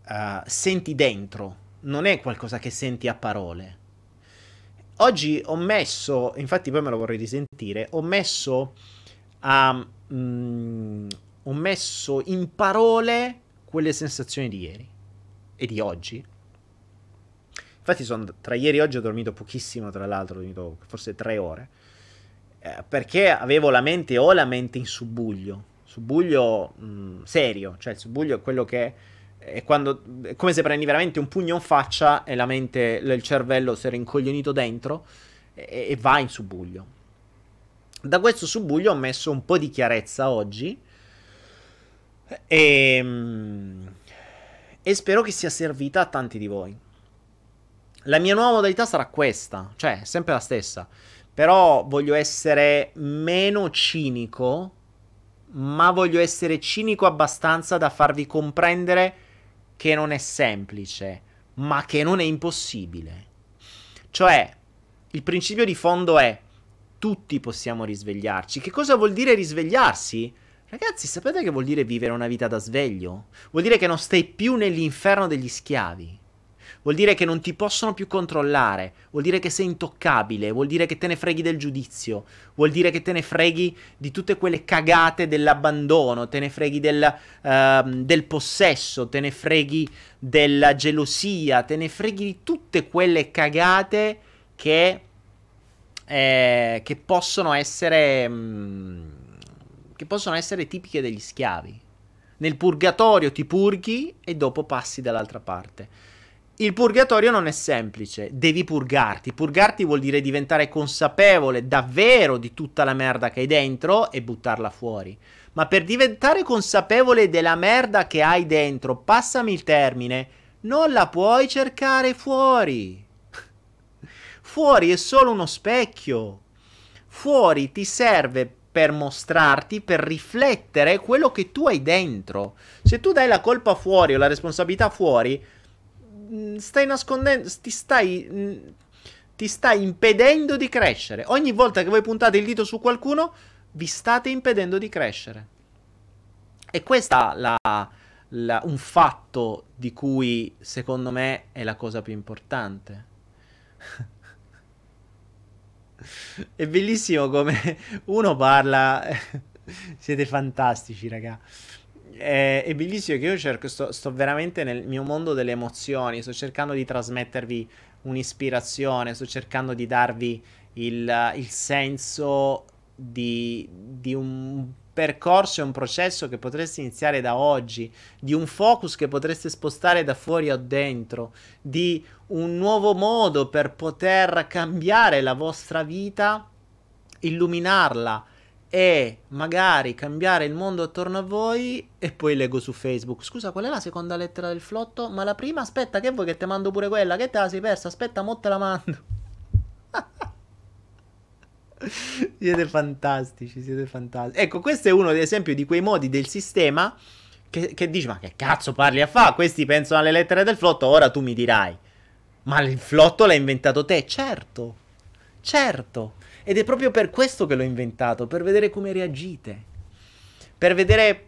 uh, senti dentro, non è qualcosa che senti a parole. Oggi ho messo, infatti poi me lo vorrei risentire, ho messo, a, mm, ho messo in parole quelle sensazioni di ieri e di oggi. Infatti sono, tra ieri e oggi ho dormito pochissimo, tra l'altro, ho dormito forse tre ore, eh, perché avevo la mente o la mente in subbuglio, subbuglio mh, mm, serio, cioè il subbuglio è quello che è quando è come se prendi veramente un pugno in faccia e la mente, il cervello si era incoglionito dentro e, e va in subbuglio. Da questo subbuglio ho messo un po' di chiarezza oggi e, ehm, e spero che sia servita a tanti di voi. La mia nuova modalità sarà questa, cioè sempre la stessa, però voglio essere meno cinico, ma voglio essere cinico abbastanza da farvi comprendere che non è semplice, ma che non è impossibile. Cioè, il principio di fondo è tutti possiamo risvegliarci. Che cosa vuol dire risvegliarsi? Ragazzi, sapete che vuol dire vivere una vita da sveglio? Vuol dire che non stai più nell'inferno degli schiavi vuol dire che non ti possono più controllare, vuol dire che sei intoccabile, vuol dire che te ne freghi del giudizio, vuol dire che te ne freghi di tutte quelle cagate dell'abbandono, te ne freghi del, uh, del possesso, te ne freghi della gelosia, te ne freghi di tutte quelle cagate che, eh, che possono essere... Mh, mm, che possono essere tipiche degli schiavi. Nel purgatorio ti purghi e dopo passi dall'altra parte. Il purgatorio non è semplice, devi purgarti. Purgarti vuol dire diventare consapevole davvero di tutta la merda che hai dentro e buttarla fuori. Ma per diventare consapevole della merda che hai dentro, passami il termine, non la puoi cercare fuori. fuori è solo uno specchio. Fuori ti serve per mostrarti, per riflettere quello che tu hai dentro. Se tu dai la colpa fuori o la responsabilità fuori, stai nascondendo, ti stai, mm, ti stai impedendo di crescere. Ogni volta che voi puntate il dito su qualcuno, vi state impedendo di crescere. E questo è un fatto di cui secondo me è la cosa più importante. è bellissimo come uno parla. Siete fantastici, raga è, è, bellissimo che io cerco, sto, sto, veramente nel mio mondo delle emozioni, sto cercando di trasmettervi un'ispirazione, sto cercando di darvi il, il senso di, di un percorso e un processo che potreste iniziare da oggi, di un focus che potreste spostare da fuori o dentro, di un nuovo modo per poter cambiare la vostra vita, illuminarla e magari cambiare il mondo attorno a voi e poi leggo su Facebook. Scusa, qual è la seconda lettera del flotto? Ma la prima, aspetta, che vuoi che te mando pure quella? Che te la sei persa? Aspetta, mo te la mando. siete fantastici, siete fantastici. Ecco, questo è uno, ad esempio, di quei modi del sistema che, che dici, ma che cazzo parli a fa? Questi pensano alle lettere del flotto, ora tu mi dirai. Ma il flotto l'hai inventato te? Certo, certo. Ed è proprio per questo che l'ho inventato, per vedere come reagite, per vedere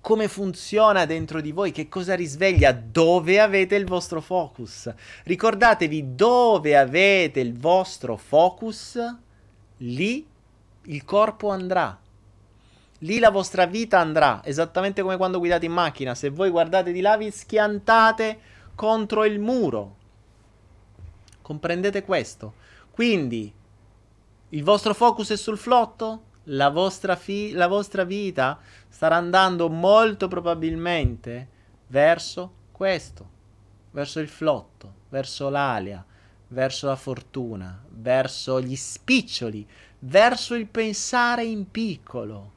come funziona dentro di voi, che cosa risveglia, dove avete il vostro focus. Ricordatevi dove avete il vostro focus, lì il corpo andrà. Lì la vostra vita andrà, esattamente come quando guidate in macchina. Se voi guardate di là vi schiantate contro il muro. Comprendete questo? Quindi il vostro focus è sul flotto? La vostra, fi- la vostra vita starà andando molto probabilmente verso questo, verso il flotto, verso l'alia, verso la fortuna, verso gli spiccioli, verso il pensare in piccolo.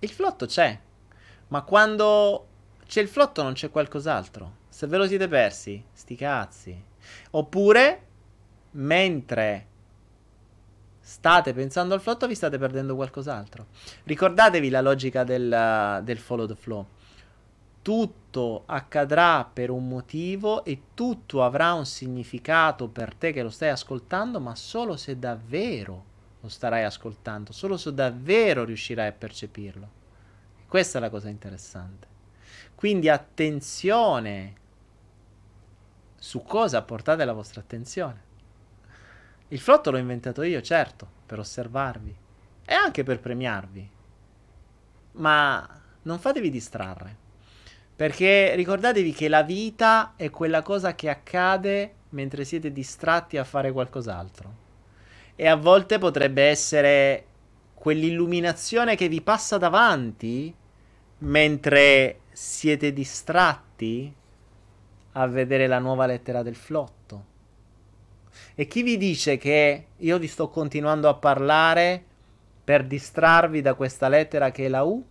Il flotto c'è, ma quando c'è il flotto non c'è qualcos'altro. Se ve lo siete persi, sti cazzi. Oppure, mentre state pensando al flotto, vi state perdendo qualcos'altro. Ricordatevi la logica del, del follow the flow tutto accadrà per un motivo e tutto avrà un significato per te che lo stai ascoltando, ma solo se davvero lo starai ascoltando, solo se davvero riuscirai a percepirlo. Questa è la cosa interessante. Quindi attenzione su cosa portate la vostra attenzione. Il flotto l'ho inventato io, certo, per osservarvi e anche per premiarvi. Ma non fatevi distrarre. Perché ricordatevi che la vita è quella cosa che accade mentre siete distratti a fare qualcos'altro. E a volte potrebbe essere quell'illuminazione che vi passa davanti mentre siete distratti a vedere la nuova lettera del flotto. E chi vi dice che io vi sto continuando a parlare per distrarvi da questa lettera che è la U?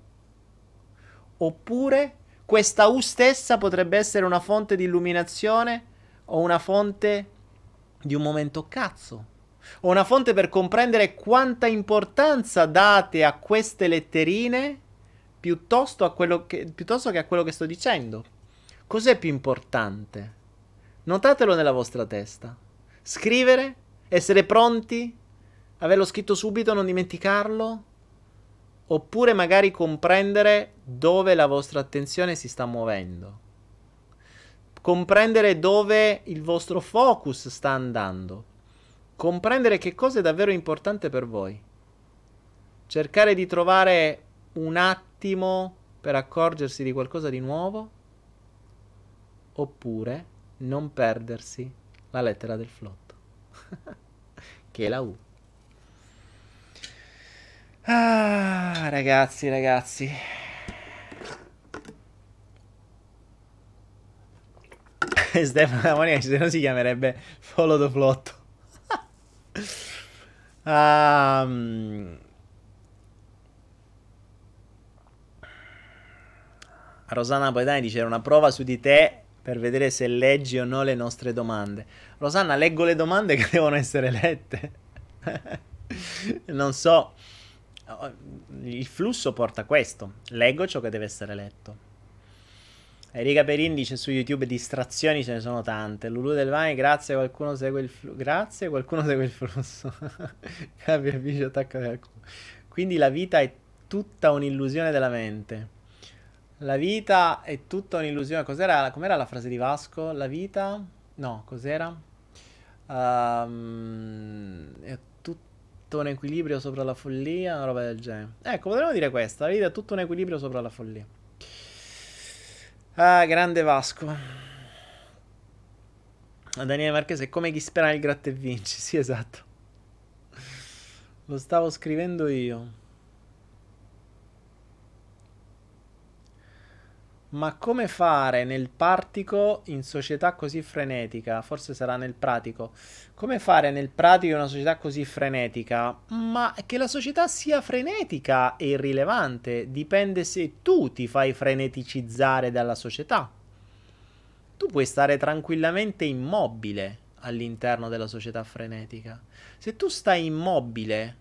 Oppure questa U stessa potrebbe essere una fonte di illuminazione o una fonte di un momento cazzo. O una fonte per comprendere quanta importanza date a queste letterine piuttosto, che, piuttosto che a quello che sto dicendo. Cos'è più importante? Notatelo nella vostra testa. Scrivere? Essere pronti? Averlo scritto subito, non dimenticarlo? oppure magari comprendere dove la vostra attenzione si sta muovendo. Comprendere dove il vostro focus sta andando. Comprendere che cosa è davvero importante per voi. Cercare di trovare un attimo per accorgersi di qualcosa di nuovo. Oppure non perdersi la lettera del flotto. che è la U. Ah, ragazzi, ragazzi. Stefano Monica, se no si chiamerebbe Follow the Flotto. um, Rosanna Poetani dice una prova su di te per vedere se leggi o no le nostre domande. Rosanna, leggo le domande che devono essere lette. non so il flusso porta questo. Leggo ciò che deve essere letto. Erika Perin dice su YouTube distrazioni ce ne sono tante. Lulu del Vai, grazie, qualcuno segue il flusso. Grazie, qualcuno segue il flusso. Quindi la vita è tutta un'illusione della mente. La vita è tutta un'illusione. Cos'era? Com'era la frase di Vasco? La vita? No, cos'era? Um, è tutto un equilibrio sopra la follia, una roba del genere. Ecco, potremmo dire questa, la vita è tutto un equilibrio sopra la follia. Ah, grande Vasco. Daniele Marchese è come chi spera nel gratta e vinci. Sì, esatto. Lo stavo scrivendo io. Ma come fare nel partico in società così frenetica? Forse sarà nel pratico. Come fare nel pratico in una società così frenetica? Ma che la società sia frenetica è irrilevante, dipende se tu ti fai freneticizzare dalla società. Tu puoi stare tranquillamente immobile all'interno della società frenetica. Se tu stai immobile,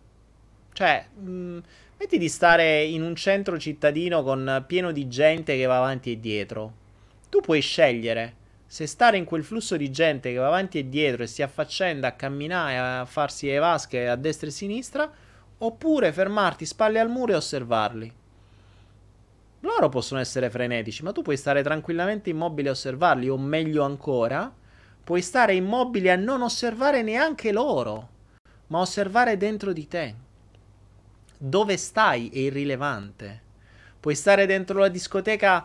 cioè... Mh, Metti di stare in un centro cittadino con pieno di gente che va avanti e dietro. Tu puoi scegliere se stare in quel flusso di gente che va avanti e dietro e si affaccenda a camminare, a farsi le vasche a destra e a sinistra, oppure fermarti spalle al muro e osservarli. Loro possono essere frenetici, ma tu puoi stare tranquillamente immobile a osservarli, o meglio ancora, puoi stare immobile a non osservare neanche loro, ma osservare dentro di te dove stai è irrilevante. Puoi stare dentro la discoteca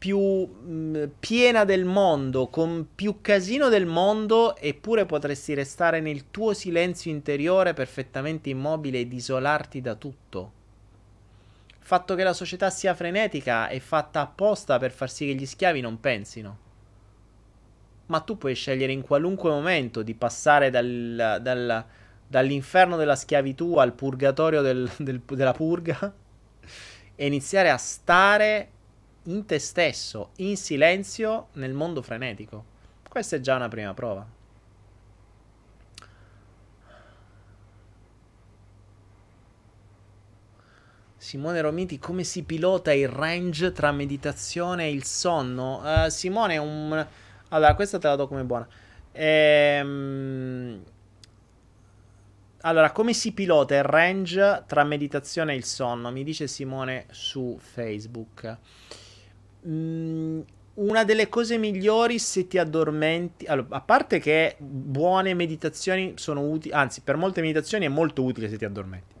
più mh, piena del mondo, con più casino del mondo, eppure potresti restare nel tuo silenzio interiore perfettamente immobile ed isolarti da tutto. Il fatto che la società sia frenetica è fatta apposta per far sì che gli schiavi non pensino. Ma tu puoi scegliere in qualunque momento di passare dal, dal, dall'inferno della schiavitù al purgatorio del, del, della purga e iniziare a stare in te stesso, in silenzio, nel mondo frenetico. Questa è già una prima prova. Simone Romiti, come si pilota il range tra meditazione e il sonno? Uh, Simone, un... allora, questa te la do come buona. Ehm allora, come si pilota il range tra meditazione e il sonno? Mi dice Simone su Facebook. Mm, una delle cose migliori se ti addormenti, allora, a parte che buone meditazioni sono utili, anzi, per molte meditazioni è molto utile se ti addormenti.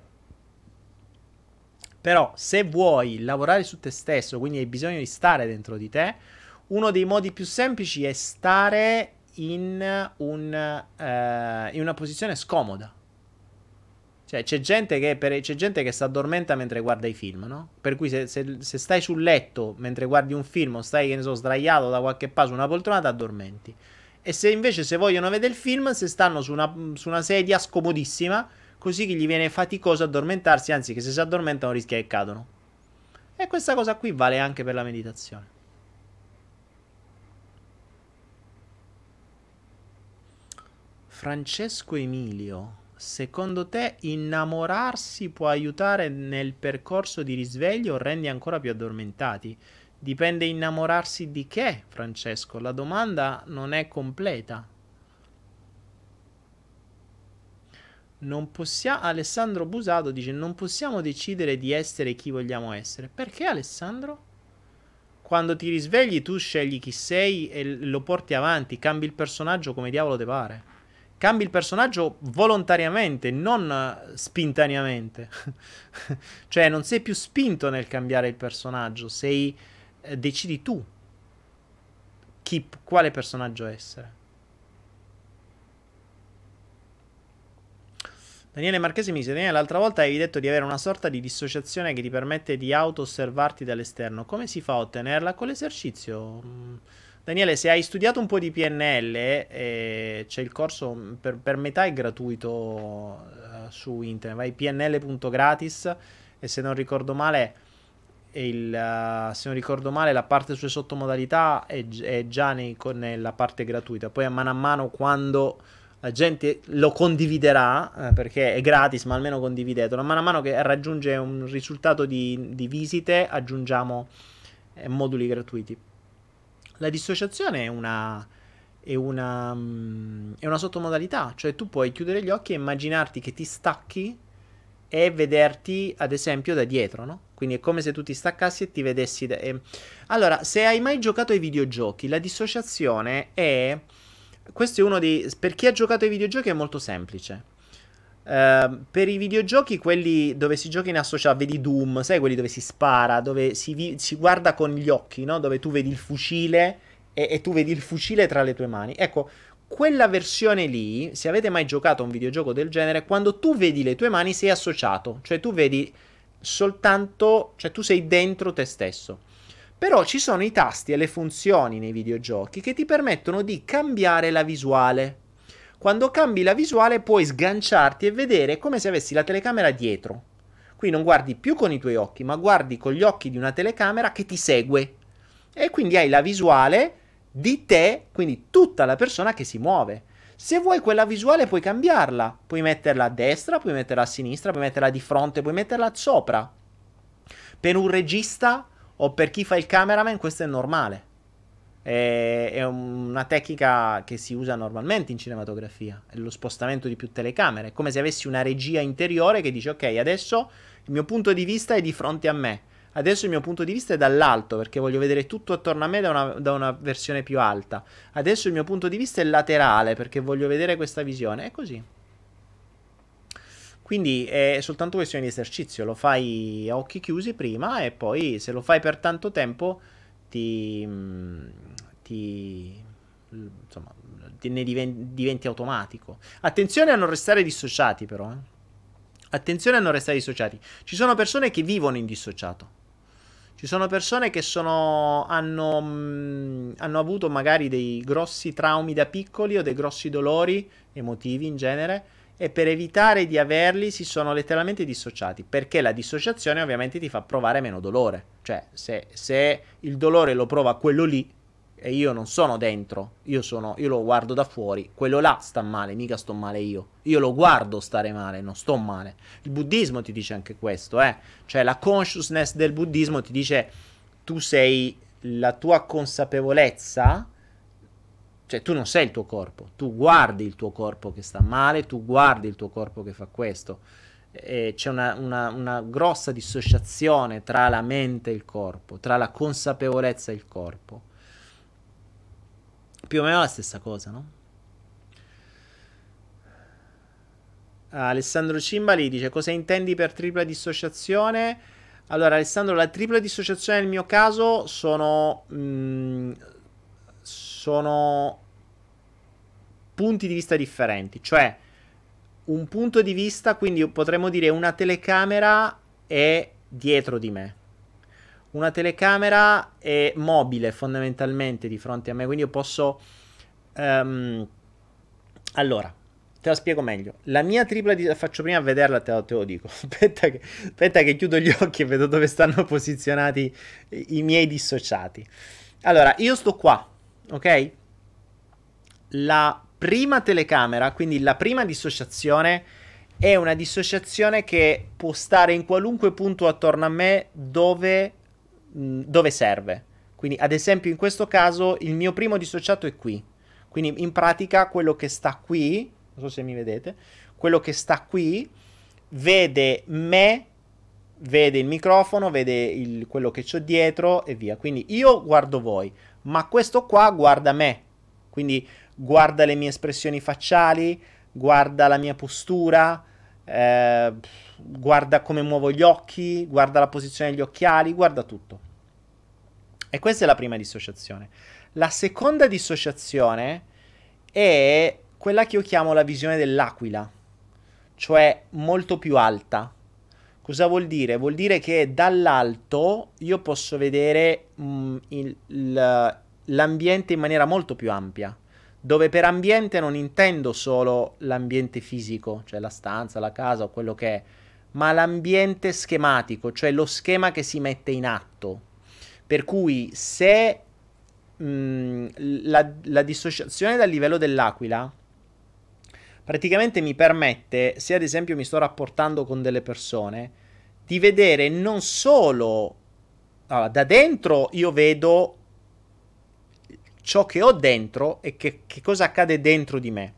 Però, se vuoi lavorare su te stesso, quindi hai bisogno di stare dentro di te, uno dei modi più semplici è stare in, un, eh, in una posizione scomoda. Cioè, c'è gente che, per, c'è gente che si addormenta mentre guarda i film, no? Per cui se, se, se, stai sul letto mentre guardi un film o stai, che ne so, sdraiato da qualche parte su una poltrona, ti addormenti. E se invece se vogliono vedere il film, se stanno su una, su una sedia scomodissima, così che gli viene faticoso addormentarsi, anzi che se si addormentano rischia che cadono. E questa cosa qui vale anche per la meditazione. Francesco Emilio Secondo te innamorarsi può aiutare nel percorso di risveglio o rendi ancora più addormentati? Dipende innamorarsi di che, Francesco? La domanda non è completa. Non possiamo Alessandro Busato dice non possiamo decidere di essere chi vogliamo essere. Perché Alessandro? Quando ti risvegli tu scegli chi sei e lo porti avanti, cambi il personaggio come diavolo te pare cambi il personaggio volontariamente, non spintaneamente. cioè, non sei più spinto nel cambiare il personaggio, sei eh, decidi tu chi, quale personaggio essere. Daniele Marchesi mi dice: Daniele, l'altra volta avevi detto di avere una sorta di dissociazione che ti permette di auto-osservarti dall'esterno. Come si fa a ottenerla? Con l'esercizio. Mm Daniele, se hai studiato un po' di PNL, eh, c'è il corso per, per metà è gratuito eh, su internet. Vai pnl.gratis e se non ricordo male, il, uh, se non ricordo male, la parte sulle sottomodalità è, è già nei, nella parte gratuita. Poi a mano a mano quando la gente lo condividerà, eh, perché è gratis, ma almeno condividetelo. Man mano che raggiunge un risultato di, di visite, aggiungiamo eh, moduli gratuiti. La dissociazione è una, è una, mm, è una sottomodalità, cioè tu puoi chiudere gli occhi e immaginarti che ti stacchi e vederti ad esempio da dietro, no? Quindi è come se tu ti staccassi e ti vedessi. Da... Allora, se hai mai giocato ai videogiochi, la dissociazione è. Questo è uno dei. Per chi ha giocato ai videogiochi è molto semplice. Uh, per i videogiochi, quelli dove si gioca in associato, vedi Doom, sai quelli dove si spara, dove si, vi- si guarda con gli occhi, no? Dove tu vedi il fucile e-, e tu vedi il fucile tra le tue mani. Ecco, quella versione lì, se avete mai giocato a un videogioco del genere, quando tu vedi le tue mani sei associato, cioè tu vedi soltanto, cioè tu sei dentro te stesso. Però ci sono i tasti e le funzioni nei videogiochi che ti permettono di cambiare la visuale. Quando cambi la visuale puoi sganciarti e vedere come se avessi la telecamera dietro. Qui non guardi più con i tuoi occhi, ma guardi con gli occhi di una telecamera che ti segue. E quindi hai la visuale di te, quindi tutta la persona che si muove. Se vuoi quella visuale puoi cambiarla, puoi metterla a destra, puoi metterla a sinistra, puoi metterla di fronte, puoi metterla sopra. Per un regista o per chi fa il cameraman questo è normale. È, è una tecnica che si usa normalmente in cinematografia, è lo spostamento di più telecamere, è come se avessi una regia interiore che dice ok, adesso il mio punto di vista è di fronte a me, adesso il mio punto di vista è dall'alto perché voglio vedere tutto attorno a me da una, da una versione più alta, adesso il mio punto di vista è laterale perché voglio vedere questa visione, è così. Quindi è soltanto questione di esercizio, lo fai a occhi chiusi prima e poi se lo fai per tanto tempo ti, ti insomma, ne diventi automatico. Attenzione a non restare dissociati, però. Eh. Attenzione a non restare dissociati. Ci sono persone che vivono in dissociato. Ci sono persone che sono, hanno, mh, hanno avuto magari dei grossi traumi da piccoli o dei grossi dolori emotivi in genere e per evitare di averli si sono letteralmente dissociati perché la dissociazione ovviamente ti fa provare meno dolore. Cioè, se, se il dolore lo prova quello lì, e io non sono dentro, io, sono, io lo guardo da fuori, quello là sta male, mica sto male io. Io lo guardo stare male, non sto male. Il buddismo ti dice anche questo, eh? Cioè la consciousness del buddismo ti dice tu sei la tua consapevolezza, cioè tu non sei il tuo corpo, tu guardi il tuo corpo che sta male, tu guardi il tuo corpo che fa questo. E c'è una, una, una grossa dissociazione tra la mente e il corpo, tra la consapevolezza e il corpo più o meno la stessa cosa, no? Alessandro Cimbali dice cosa intendi per tripla dissociazione? Allora, Alessandro, la tripla dissociazione nel mio caso sono, mh, mm, sono punti di vista differenti, cioè un punto di vista, quindi potremmo dire una telecamera è dietro di me una telecamera è mobile fondamentalmente di fronte a me, quindi io posso... Um, allora, te la spiego meglio. La mia tripla di... faccio prima vederla, te te lo dico. Aspetta che, aspetta che chiudo gli occhi e vedo dove stanno posizionati i miei dissociati. Allora, io sto qua, ok? La prima telecamera, quindi la prima dissociazione è una dissociazione che può stare in qualunque punto attorno a me dove dove serve. Quindi, ad esempio, in questo caso il mio primo dissociato è qui. Quindi, in pratica, quello che sta qui, non so se mi vedete, quello che sta qui vede me, vede il microfono, vede il, quello che ho dietro e via. Quindi io guardo voi, ma questo qua guarda me. Quindi guarda le mie espressioni facciali, guarda la mia postura, eh, guarda come muovo gli occhi, guarda la posizione degli occhiali, guarda tutto. E questa è la prima dissociazione. La seconda dissociazione è quella che io chiamo la visione dell'aquila, cioè molto più alta. Cosa vuol dire? Vuol dire che dall'alto io posso vedere mh, mm, il, l'ambiente in maniera molto più ampia dove per ambiente non intendo solo l'ambiente fisico, cioè la stanza, la casa o quello che è, ma l'ambiente schematico, cioè lo schema che si mette in atto. Per cui se mh, mm, la, la dissociazione dal livello dell'aquila praticamente mi permette, se ad esempio mi sto rapportando con delle persone, di vedere non solo allora, da dentro io vedo ciò che ho dentro e che, che cosa accade dentro di me.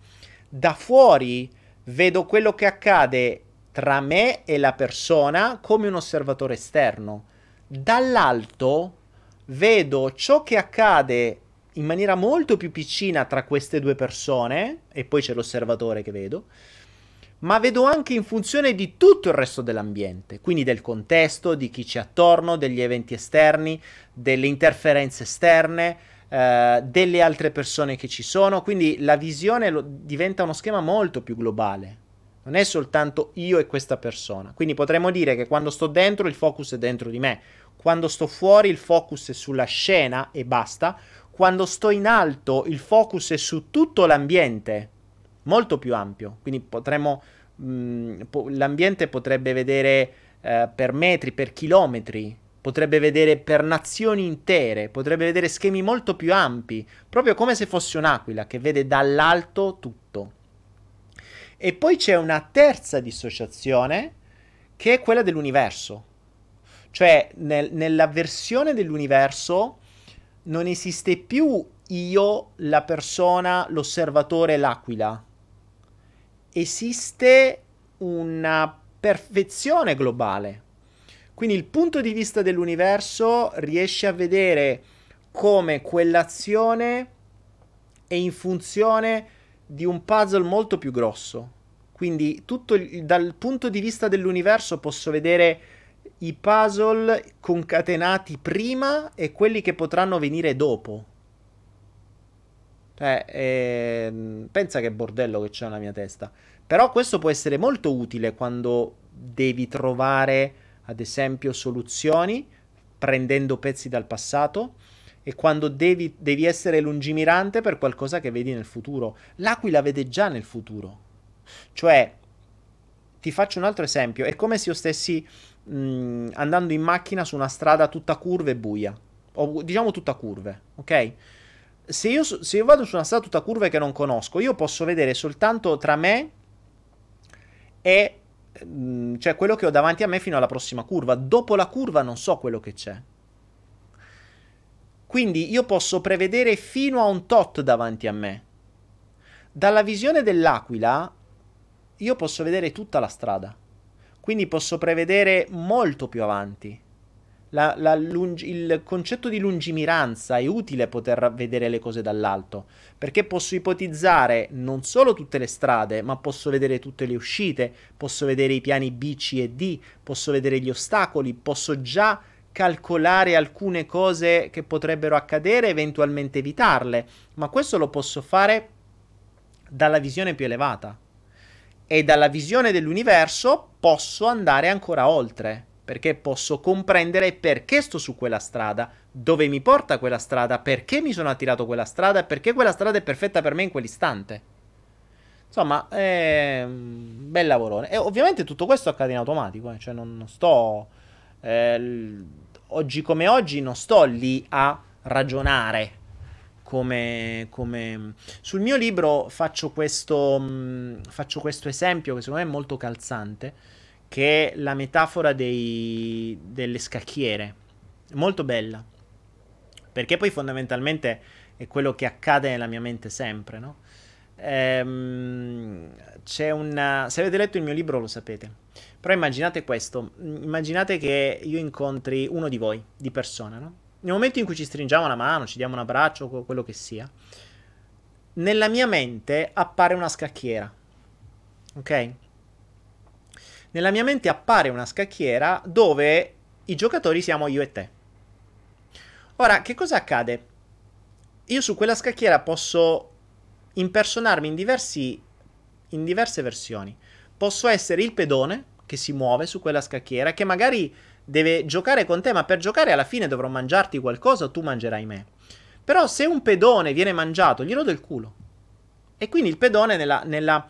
Da fuori vedo quello che accade tra me e la persona come un osservatore esterno. Dall'alto vedo ciò che accade in maniera molto più piccina tra queste due persone, e poi c'è l'osservatore che vedo, ma vedo anche in funzione di tutto il resto dell'ambiente, quindi del contesto, di chi c'è attorno, degli eventi esterni, delle interferenze esterne, eh, delle altre persone che ci sono, quindi la visione lo, diventa uno schema molto più globale. Non è soltanto io e questa persona. Quindi potremmo dire che quando sto dentro il focus è dentro di me, quando sto fuori il focus è sulla scena e basta, quando sto in alto il focus è su tutto l'ambiente, molto più ampio. Quindi potremmo mh, mm, po- l'ambiente potrebbe vedere eh, per metri, per chilometri, potrebbe vedere per nazioni intere, potrebbe vedere schemi molto più ampi, proprio come se fosse un'aquila che vede dall'alto tutto. E poi c'è una terza dissociazione che è quella dell'universo. Cioè, nel, nella versione dell'universo non esiste più io, la persona, l'osservatore, l'aquila. Esiste una perfezione globale quindi il punto di vista dell'universo riesce a vedere come quell'azione è in funzione di un puzzle molto più grosso. Quindi tutto il, dal punto di vista dell'universo posso vedere i puzzle concatenati prima e quelli che potranno venire dopo. Cioè, eh, pensa che bordello che c'è nella mia testa. Però questo può essere molto utile quando devi trovare, ad esempio, soluzioni prendendo pezzi dal passato e quando devi, devi essere lungimirante per qualcosa che vedi nel futuro. L'aquila vede già nel futuro. Cioè, ti faccio un altro esempio, è come se io stessi mh, mm, andando in macchina su una strada tutta curve e buia, o diciamo tutta curve, ok? Se io, se io vado su una strada tutta curve che non conosco, io posso vedere soltanto tra me e mm, cioè quello che ho davanti a me fino alla prossima curva. Dopo la curva non so quello che c'è. Quindi io posso prevedere fino a un tot davanti a me. Dalla visione dell'aquila io posso vedere tutta la strada. Quindi posso prevedere molto più avanti. La, la lungi, il concetto di lungimiranza è utile poter vedere le cose dall'alto, perché posso ipotizzare non solo tutte le strade, ma posso vedere tutte le uscite, posso vedere i piani B, C e D, posso vedere gli ostacoli, posso già calcolare alcune cose che potrebbero accadere, eventualmente evitarle, ma questo lo posso fare dalla visione più elevata. E dalla visione dell'universo posso andare ancora oltre perché posso comprendere perché sto su quella strada, dove mi porta quella strada, perché mi sono attirato quella strada e perché quella strada è perfetta per me in quell'istante. Insomma, è un bel lavoro. E ovviamente tutto questo accade in automatico, eh? cioè non, non sto... Eh, oggi come oggi non sto lì a ragionare come, come... Sul mio libro faccio questo, mh, mm, faccio questo esempio che secondo me è molto calzante che è la metafora dei, delle scacchiere. Molto bella. Perché poi fondamentalmente è quello che accade nella mia mente sempre, no? Ehm, c'è una... Se avete letto il mio libro lo sapete. Però immaginate questo. Immaginate che io incontri uno di voi, di persona, no? Nel momento in cui ci stringiamo la mano, ci diamo un abbraccio, quello che sia, nella mia mente appare una scacchiera. Ok? Nella mia mente appare una scacchiera dove i giocatori siamo io e te. Ora, che cosa accade? Io su quella scacchiera posso impersonarmi in, diversi, in diverse versioni. Posso essere il pedone che si muove su quella scacchiera, che magari deve giocare con te, ma per giocare alla fine dovrò mangiarti qualcosa o tu mangerai me. Però se un pedone viene mangiato, gli rodo il culo. E quindi il pedone nella, nella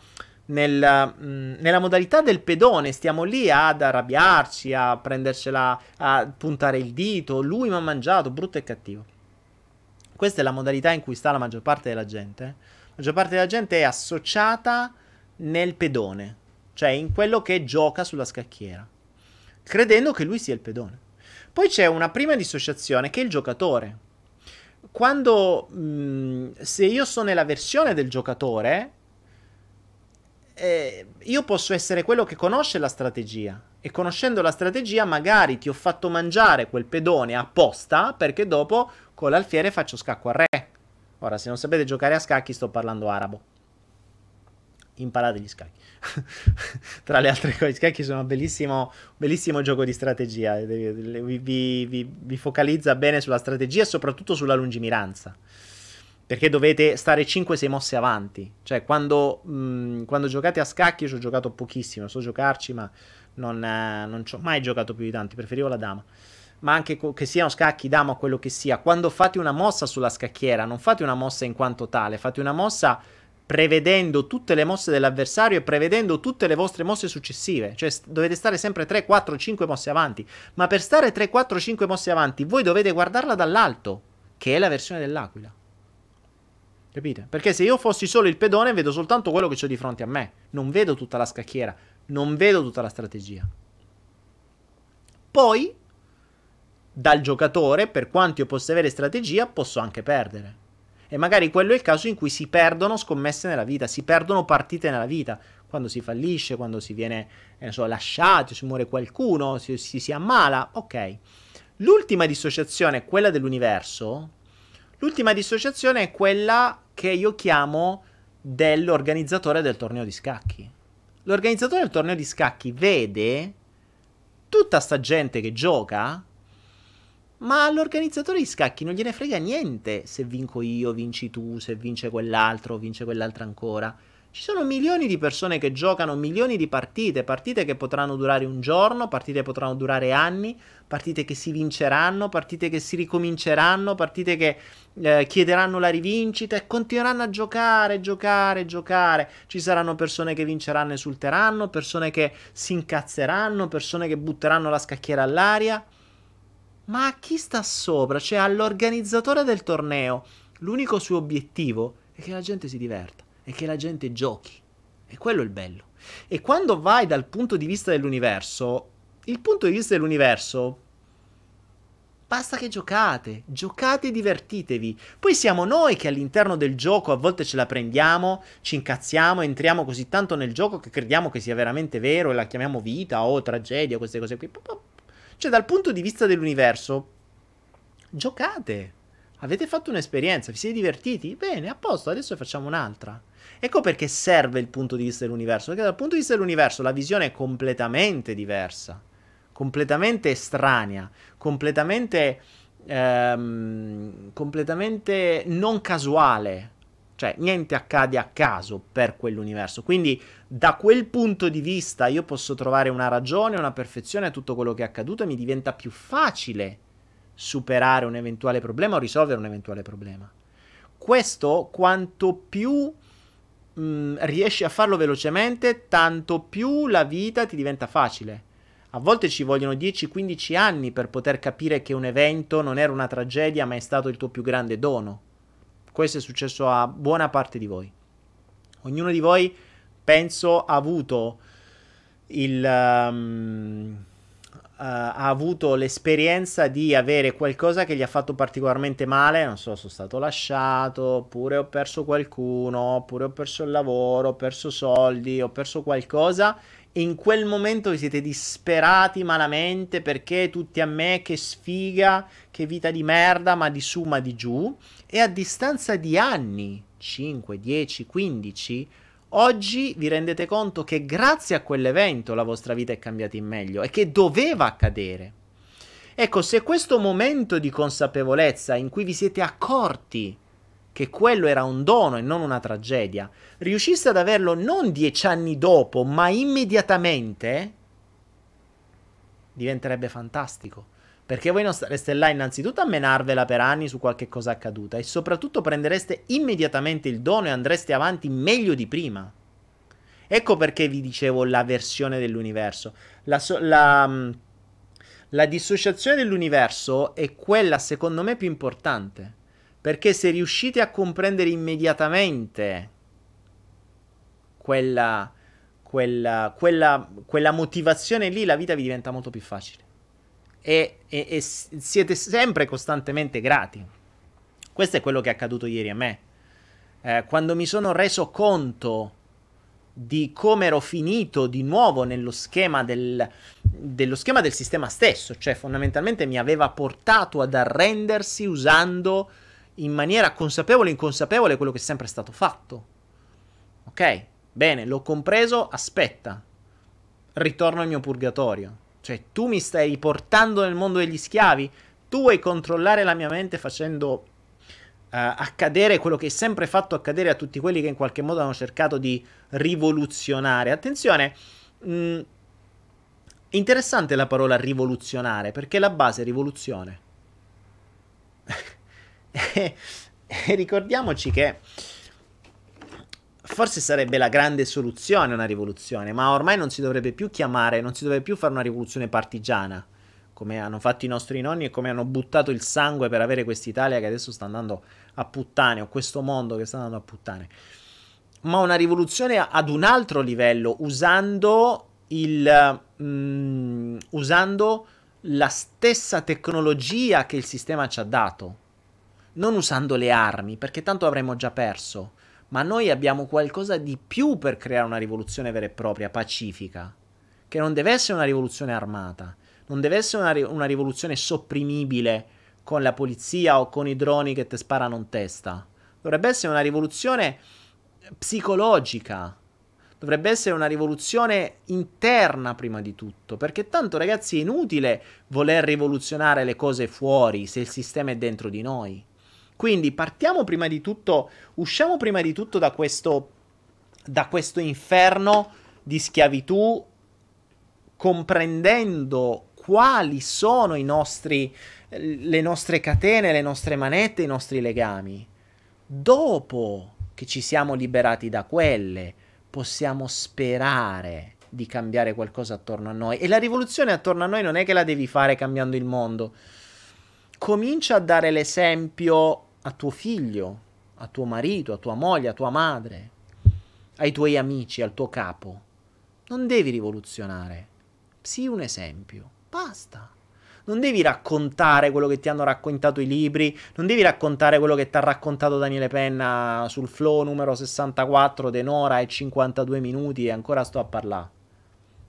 nel, mh, mm, nella modalità del pedone, stiamo lì ad arrabbiarci, a prendercela, a puntare il dito, lui mi ha mangiato, brutto e cattivo. Questa è la modalità in cui sta la maggior parte della gente. La maggior parte della gente è associata nel pedone, cioè in quello che gioca sulla scacchiera, credendo che lui sia il pedone. Poi c'è una prima dissociazione che è il giocatore. Quando mh, mm, se io sono nella versione del giocatore, eh, io posso essere quello che conosce la strategia. E conoscendo la strategia, magari ti ho fatto mangiare quel pedone apposta perché dopo con l'alfiere faccio scacco a re. Ora, se non sapete giocare a scacchi, sto parlando arabo. Imparate gli scacchi. Tra le altre cose, gli scacchi sono un bellissimo, bellissimo gioco di strategia. Vi, vi, vi, vi focalizza bene sulla strategia e soprattutto sulla lungimiranza. Perché dovete stare 5-6 mosse avanti. Cioè, quando, mh, mm, quando giocate a scacchi, ci ho giocato pochissimo. So giocarci, ma non, eh, non ci ho mai giocato più di tanti. Preferivo la dama. Ma anche co- che siano scacchi, dama o quello che sia. Quando fate una mossa sulla scacchiera, non fate una mossa in quanto tale. Fate una mossa prevedendo tutte le mosse dell'avversario e prevedendo tutte le vostre mosse successive. Cioè, dovete stare sempre 3, 4, 5 mosse avanti. Ma per stare 3, 4, 5 mosse avanti, voi dovete guardarla dall'alto, che è la versione dell'aquila. Capite? Perché se io fossi solo il pedone, vedo soltanto quello che ho di fronte a me. Non vedo tutta la scacchiera, non vedo tutta la strategia. Poi, dal giocatore, per quanto io possa avere strategia, posso anche perdere. E magari quello è il caso in cui si perdono scommesse nella vita, si perdono partite nella vita. Quando si fallisce, quando si viene, eh, so, lasciati, si muore qualcuno, si, si, si ammala, ok. L'ultima dissociazione, quella dell'universo, l'ultima dissociazione è quella che io chiamo dell'organizzatore del torneo di scacchi. L'organizzatore del torneo di scacchi vede tutta sta gente che gioca, ma all'organizzatore di scacchi non gliene frega niente se vinco io, vinci tu, se vince quell'altro, vince quell'altro ancora. Ci sono milioni di persone che giocano milioni di partite, partite che potranno durare un giorno, partite che potranno durare anni, partite che si vinceranno, partite che si ricominceranno, partite che eh, chiederanno la rivincita e continueranno a giocare, giocare, giocare. Ci saranno persone che vinceranno e esulteranno, persone che si incazzeranno, persone che butteranno la scacchiera all'aria. Ma a chi sta sopra? Cioè all'organizzatore del torneo. L'unico suo obiettivo è che la gente si diverta è che la gente giochi. E quello è il bello. E quando vai dal punto di vista dell'universo, il punto di vista dell'universo Basta che giocate, giocate e divertitevi. Poi siamo noi che all'interno del gioco a volte ce la prendiamo, ci incazziamo, entriamo così tanto nel gioco che crediamo che sia veramente vero e la chiamiamo vita o tragedia, queste cose qui. Cioè, dal punto di vista dell'universo, giocate. Avete fatto un'esperienza, vi siete divertiti? Bene, a posto, adesso facciamo un'altra. Ecco perché serve il punto di vista dell'universo, perché dal punto di vista dell'universo la visione è completamente diversa, completamente estranea, completamente, ehm, completamente non casuale. Cioè, niente accade a caso per quell'universo. Quindi, da quel punto di vista, io posso trovare una ragione, una perfezione a tutto quello che è accaduto e mi diventa più facile superare un eventuale problema o risolvere un eventuale problema. Questo, quanto più mh, mm, riesci a farlo velocemente, tanto più la vita ti diventa facile. A volte ci vogliono 10-15 anni per poter capire che un evento non era una tragedia, ma è stato il tuo più grande dono. Questo è successo a buona parte di voi. Ognuno di voi, penso, ha avuto il... Um, ha avuto l'esperienza di avere qualcosa che gli ha fatto particolarmente male, non so, sono stato lasciato, oppure ho perso qualcuno, oppure ho perso il lavoro, ho perso soldi, ho perso qualcosa in quel momento vi siete disperati malamente perché tutti a me, che sfiga, che vita di merda, ma di su, ma di giù, e a distanza di anni, 5, 10, 15, Oggi vi rendete conto che grazie a quell'evento la vostra vita è cambiata in meglio e che doveva accadere. Ecco, se questo momento di consapevolezza in cui vi siete accorti che quello era un dono e non una tragedia, riusciste ad averlo non dieci anni dopo, ma immediatamente, diventerebbe fantastico. Perché voi non stareste là innanzitutto a menarvela per anni su qualche cosa accaduta e soprattutto prendereste immediatamente il dono e andreste avanti meglio di prima. Ecco perché vi dicevo la versione dell'universo. La, so- la, mm, la dissociazione dell'universo è quella secondo me più importante. Perché se riuscite a comprendere immediatamente quella, quella, quella, quella motivazione lì, la vita vi diventa molto più facile e, e, e siete sempre costantemente grati. Questo è quello che è accaduto ieri a me. Eh, quando mi sono reso conto di come ero finito di nuovo nello schema del, dello schema del sistema stesso, cioè fondamentalmente mi aveva portato ad arrendersi usando in maniera consapevole e inconsapevole quello che è sempre stato fatto. Ok, bene, l'ho compreso, aspetta, ritorno al mio purgatorio. Cioè, tu mi stai riportando nel mondo degli schiavi? Tu vuoi controllare la mia mente facendo Uh, accadere quello che è sempre fatto accadere a tutti quelli che in qualche modo hanno cercato di rivoluzionare. Attenzione, mh, mm, interessante la parola rivoluzionare perché la base è rivoluzione. e ricordiamoci che forse sarebbe la grande soluzione una rivoluzione, ma ormai non si dovrebbe più chiamare, non si dovrebbe più fare una rivoluzione partigiana, come hanno fatto i nostri nonni e come hanno buttato il sangue per avere quest'Italia che adesso sta andando a puttane, o questo mondo che sta andando a puttane. Ma una rivoluzione ad un altro livello, usando il... Mm, usando la stessa tecnologia che il sistema ci ha dato, non usando le armi, perché tanto avremmo già perso ma noi abbiamo qualcosa di più per creare una rivoluzione vera e propria, pacifica, che non deve essere una rivoluzione armata, non deve essere una, una rivoluzione sopprimibile con la polizia o con i droni che ti sparano in testa. Dovrebbe essere una rivoluzione psicologica. Dovrebbe essere una rivoluzione interna prima di tutto, perché tanto ragazzi è inutile voler rivoluzionare le cose fuori se il sistema è dentro di noi. Quindi partiamo prima di tutto, usciamo prima di tutto da questo, da questo inferno di schiavitù, comprendendo quali sono nostri, le nostre catene, le nostre manette, i nostri legami. Dopo che ci siamo liberati da quelle, possiamo sperare di cambiare qualcosa attorno a noi. E la rivoluzione attorno a noi non è che la devi fare cambiando il mondo. Comincia a dare l'esempio a tuo figlio, a tuo marito, a tua moglie, a tua madre, ai tuoi amici, al tuo capo. Non devi rivoluzionare. Sii un esempio. Basta. Non devi raccontare quello che ti hanno raccontato i libri, non devi raccontare quello che ti ha raccontato Daniele Penna sul flow numero 64 denora e 52 minuti e ancora sto a parlare.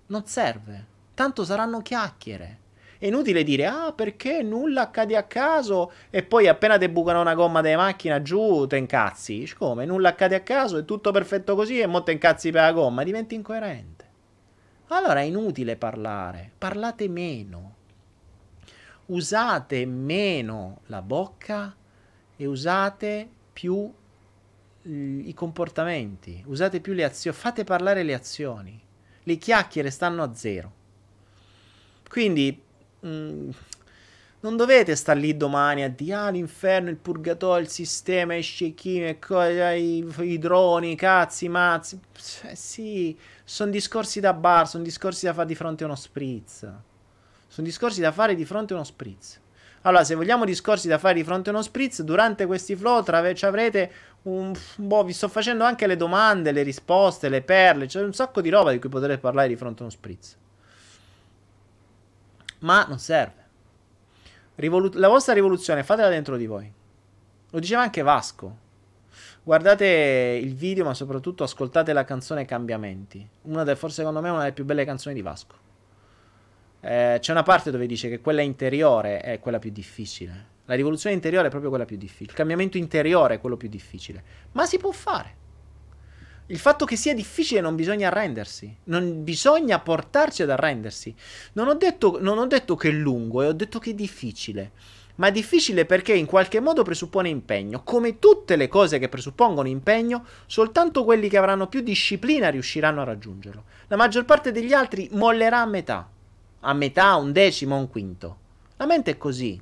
Non serve. Tanto saranno chiacchiere. È inutile dire, ah, perché nulla accade a caso e poi appena ti bucano una gomma della macchina giù te incazzi. Come? Nulla accade a caso, è tutto perfetto così e mo te incazzi per la gomma, diventi incoerente. Allora è inutile parlare, parlate meno. Usate meno la bocca e usate più i comportamenti, usate più le azioni, fate parlare le azioni. Le chiacchiere stanno a zero. Quindi mm, non dovete stare lì domani a dire ah l'inferno, il purgatorio, il sistema, i sceicchini, i, i droni, i cazzi, i mazzi. Eh, sì, sono discorsi da bar, sono discorsi da fare di fronte a uno spritz. Sono discorsi da fare di fronte a uno spritz. Allora, se vogliamo discorsi da fare di fronte a uno spritz, durante questi flow tra- ci avrete un... Boh, vi sto facendo anche le domande, le risposte, le perle. C'è un sacco di roba di cui potrete parlare di fronte a uno spritz. Ma non serve. Rivolu- la vostra rivoluzione fatela dentro di voi. Lo diceva anche Vasco. Guardate il video, ma soprattutto ascoltate la canzone Cambiamenti. Una delle, forse secondo me, una delle più belle canzoni di Vasco. Eh, c'è una parte dove dice che quella interiore è quella più difficile. La rivoluzione interiore è proprio quella più difficile. Il cambiamento interiore è quello più difficile. Ma si può fare. Il fatto che sia difficile non bisogna arrendersi, non bisogna portarci ad arrendersi. Non ho detto, non ho detto che è lungo, e ho detto che è difficile. Ma è difficile perché in qualche modo presuppone impegno. Come tutte le cose che presuppongono impegno, soltanto quelli che avranno più disciplina riusciranno a raggiungerlo. La maggior parte degli altri mollerà a metà. A metà, un decimo, un quinto. La mente è così.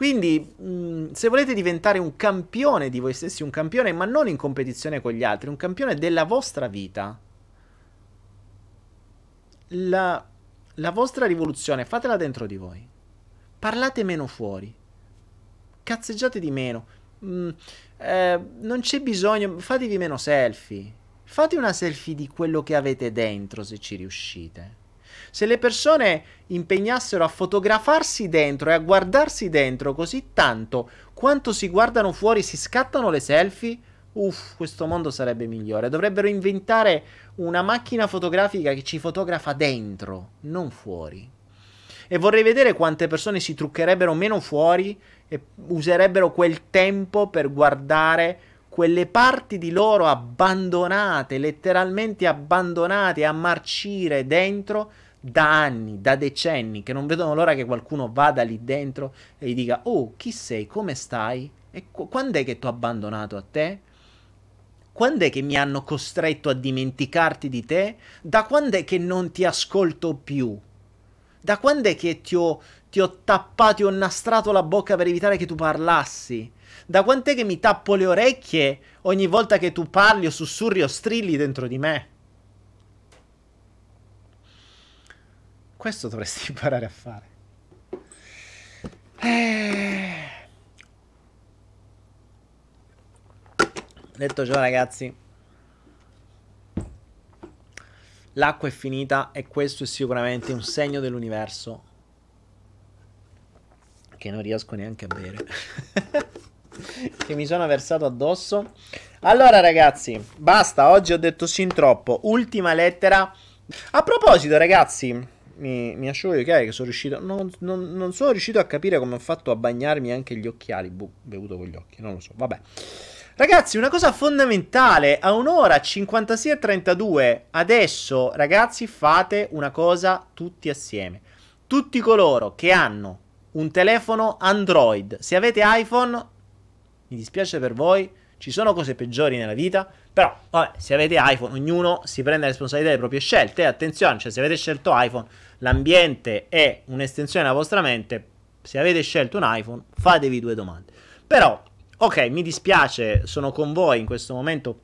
Quindi, mh, mm, se volete diventare un campione di voi stessi, un campione, ma non in competizione con gli altri, un campione della vostra vita, la, la vostra rivoluzione fatela dentro di voi. Parlate meno fuori. Cazzeggiate di meno. Mm, eh, non c'è bisogno, fatevi meno selfie. Fate una selfie di quello che avete dentro se ci riuscite. Se le persone impegnassero a fotografarsi dentro e a guardarsi dentro così tanto quanto si guardano fuori, si scattano le selfie, uff, questo mondo sarebbe migliore. Dovrebbero inventare una macchina fotografica che ci fotografa dentro, non fuori. E vorrei vedere quante persone si truccherebbero meno fuori e userebbero quel tempo per guardare quelle parti di loro abbandonate, letteralmente abbandonate a marcire dentro da anni, da decenni, che non vedono l'ora che qualcuno vada lì dentro e gli dica: Oh, chi sei? Come stai? E qu- quando è che ti ho abbandonato a te? Quando è che mi hanno costretto a dimenticarti di te? Da quando è che non ti ascolto più? Da quando è che ti ho, ti ho tappato e ho nastrato la bocca per evitare che tu parlassi? Da quant'è che mi tappo le orecchie ogni volta che tu parli o sussurri o strilli dentro di me? Questo dovresti imparare a fare. Eh... Detto ciò, ragazzi, l'acqua è finita e questo è sicuramente un segno dell'universo che non riesco neanche a bere. che mi sono versato addosso. Allora, ragazzi, basta. Oggi ho detto sin troppo. Ultima lettera. A proposito, ragazzi, mi, mi asciugo gli occhiali che sono riuscito. Non, non, non, sono riuscito a capire come ho fatto a bagnarmi anche gli occhiali. Bu, bevuto con gli occhi, non lo so. Vabbè. Ragazzi, una cosa fondamentale, a un'ora 56 e 32, adesso ragazzi fate una cosa tutti assieme. Tutti coloro che hanno un telefono Android, se avete iPhone, mi dispiace per voi, ci sono cose peggiori nella vita, però vabbè, se avete iPhone, ognuno si prende la responsabilità delle proprie scelte, attenzione, cioè se avete scelto iPhone, l'ambiente è un'estensione della vostra mente, se avete scelto un iPhone, fatevi due domande. Però ok, mi dispiace, sono con voi in questo momento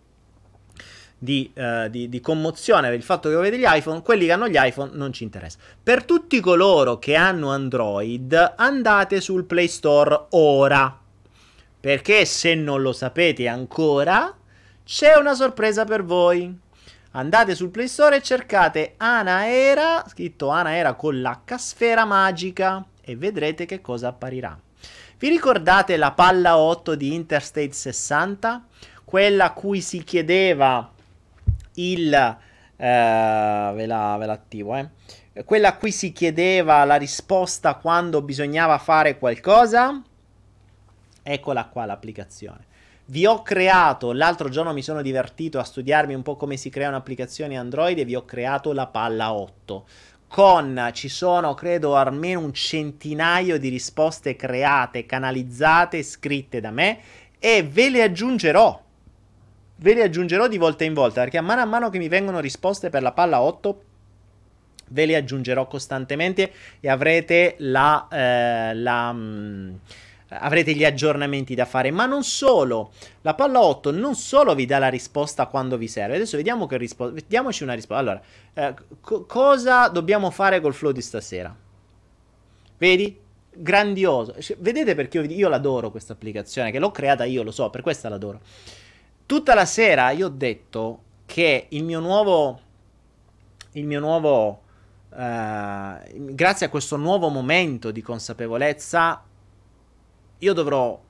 di, uh, di, di, commozione per il fatto che avete gli iPhone, quelli che hanno gli iPhone non ci interessa. Per tutti coloro che hanno Android, andate sul Play Store ora. Perché se non lo sapete ancora, c'è una sorpresa per voi. Andate sul Play Store e cercate Anaera, scritto Anaera con l'H sfera magica e vedrete che cosa apparirà. Vi ricordate la palla 8 di Interstate 60? Quella a cui si chiedeva il... Eh, ve, la, ve l'attivo, eh. Quella a cui si chiedeva la risposta quando bisognava fare qualcosa? Eccola qua l'applicazione. Vi ho creato, l'altro giorno mi sono divertito a studiarmi un po' come si crea un'applicazione Android e vi ho creato la palla 8 con ci sono credo almeno un centinaio di risposte create, canalizzate, scritte da me e ve le aggiungerò. Ve le aggiungerò di volta in volta perché a mano a mano che mi vengono risposte per la palla 8 ve le aggiungerò costantemente e avrete la, eh, la mh, mm, avrete gli aggiornamenti da fare, ma non solo. La palla 8 non solo vi dà la risposta quando vi serve. Adesso vediamo che risposta. Vediamoci una risposta. Allora, eh, co- cosa dobbiamo fare col flow di stasera? Vedi? Grandioso. Cioè, vedete perché io, io l'adoro questa applicazione, che l'ho creata io, lo so, per questo l'adoro. Tutta la sera io ho detto che il mio nuovo il mio nuovo uh, grazie a questo nuovo momento di consapevolezza io dovrò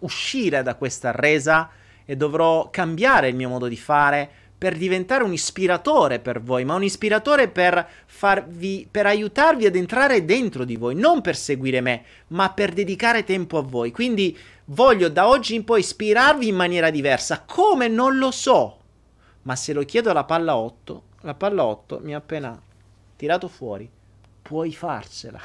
uscire da questa resa e dovrò cambiare il mio modo di fare per diventare un ispiratore per voi, ma un ispiratore per farvi per aiutarvi ad entrare dentro di voi, non per seguire me, ma per dedicare tempo a voi. Quindi voglio da oggi in poi ispirarvi in maniera diversa, come non lo so. Ma se lo chiedo alla palla 8, la palla 8 mi ha appena tirato fuori. Puoi farcela.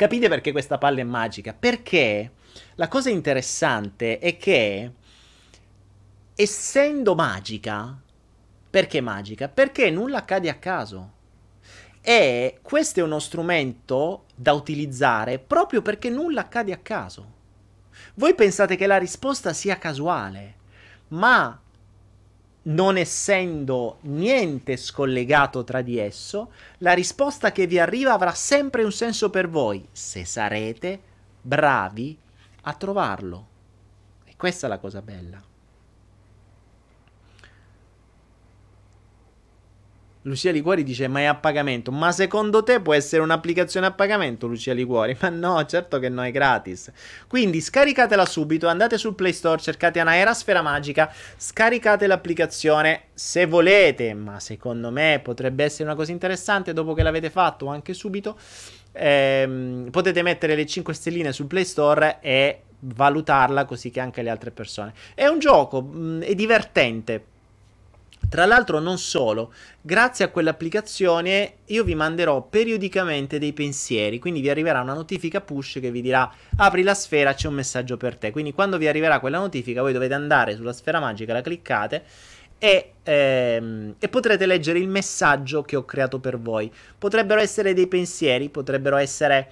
Capite perché questa palla è magica? Perché la cosa interessante è che, essendo magica, perché magica? Perché nulla accade a caso. E questo è uno strumento da utilizzare proprio perché nulla accade a caso. Voi pensate che la risposta sia casuale, ma non essendo niente scollegato tra di esso, la risposta che vi arriva avrà sempre un senso per voi, se sarete bravi a trovarlo. E questa è la cosa bella. Lucia Liguori dice: Ma è a pagamento. Ma secondo te può essere un'applicazione a pagamento, Lucia Liguori? Ma no, certo che no, è gratis. Quindi scaricatela subito. Andate sul Play Store, cercate Anaera Sfera Magica, scaricate l'applicazione se volete. Ma secondo me potrebbe essere una cosa interessante dopo che l'avete fatto, anche subito. Ehm, potete mettere le 5 stelline sul Play Store e valutarla così che anche le altre persone. È un gioco, mh, mm, è divertente tra l'altro non solo, grazie a quell'applicazione io vi manderò periodicamente dei pensieri, quindi vi arriverà una notifica push che vi dirà apri la sfera, c'è un messaggio per te. Quindi quando vi arriverà quella notifica voi dovete andare sulla sfera magica, la cliccate e, ehm, e, potrete leggere il messaggio che ho creato per voi. Potrebbero essere dei pensieri, potrebbero essere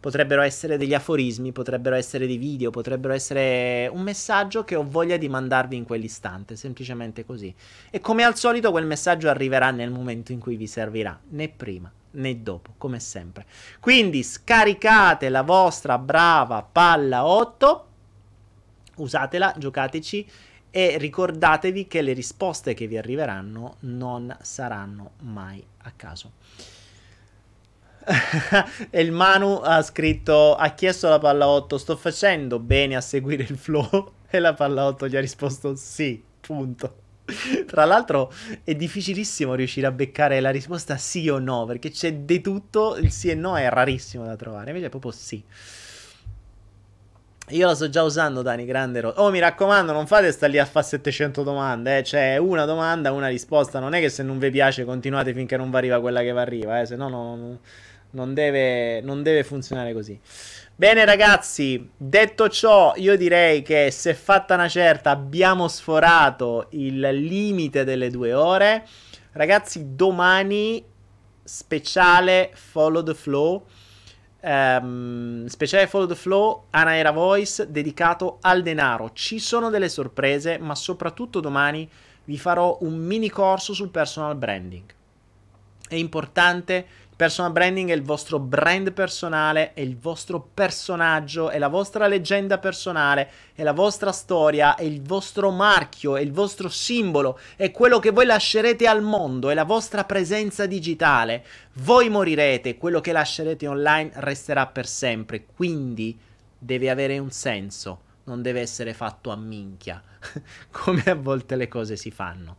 potrebbero essere degli aforismi, potrebbero essere dei video, potrebbero essere un messaggio che ho voglia di mandarvi in quell'istante, semplicemente così. E come al solito quel messaggio arriverà nel momento in cui vi servirà, né prima né dopo, come sempre. Quindi scaricate la vostra brava palla 8, usatela, giocateci e ricordatevi che le risposte che vi arriveranno non saranno mai a caso. e il Manu ha scritto, ha chiesto alla palla 8, sto facendo bene a seguire il flow? E la palla 8 gli ha risposto sì, punto. Tra l'altro è difficilissimo riuscire a beccare la risposta sì o no, perché c'è di tutto, il sì e no è rarissimo da trovare, invece è proprio sì. Io la sto già usando, Dani, grande ro- Oh, mi raccomando, non fate sta lì a fare 700 domande, eh. Cioè, una domanda, una risposta. Non è che se non vi piace continuate finché non vi arriva quella che vi arriva, eh. Se no, no, non, deve, non deve funzionare così. Bene, ragazzi, detto ciò, io direi che se fatta una certa abbiamo sforato il limite delle due ore. Ragazzi, domani speciale Follow the Flow Um, speciale Follow the Flow, Anaera Voice dedicato al denaro. Ci sono delle sorprese, ma soprattutto domani vi farò un mini corso sul personal branding. È importante Personal branding è il vostro brand personale, è il vostro personaggio, è la vostra leggenda personale, è la vostra storia, è il vostro marchio, è il vostro simbolo, è quello che voi lascerete al mondo, è la vostra presenza digitale. Voi morirete, quello che lascerete online resterà per sempre, quindi deve avere un senso non deve essere fatto a minchia, come a volte le cose si fanno.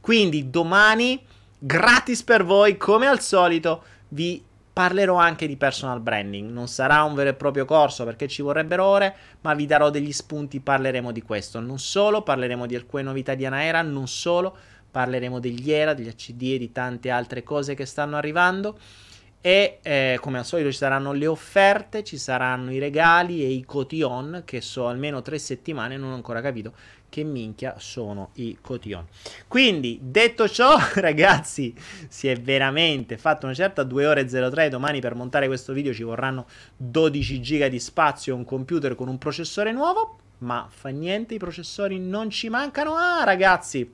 Quindi domani, gratis per voi, come al solito, vi parlerò anche di personal branding. Non sarà un vero e proprio corso perché ci vorrebbero ore, ma vi darò degli spunti, parleremo di questo. Non solo, parleremo di alcune novità di Anaera, non solo, parleremo degli ERA, degli ACD e di tante altre cose che stanno arrivando. E eh, come al solito ci saranno le offerte, ci saranno i regali e i cotillon che so almeno tre settimane, non ho ancora capito che minchia sono i cotillon. Quindi, detto ciò, ragazzi, si è veramente fatto una certa 2 ore 03. Domani per montare questo video ci vorranno 12 giga di spazio un computer con un processore nuovo. Ma fa niente, i processori non ci mancano. Ah, ragazzi,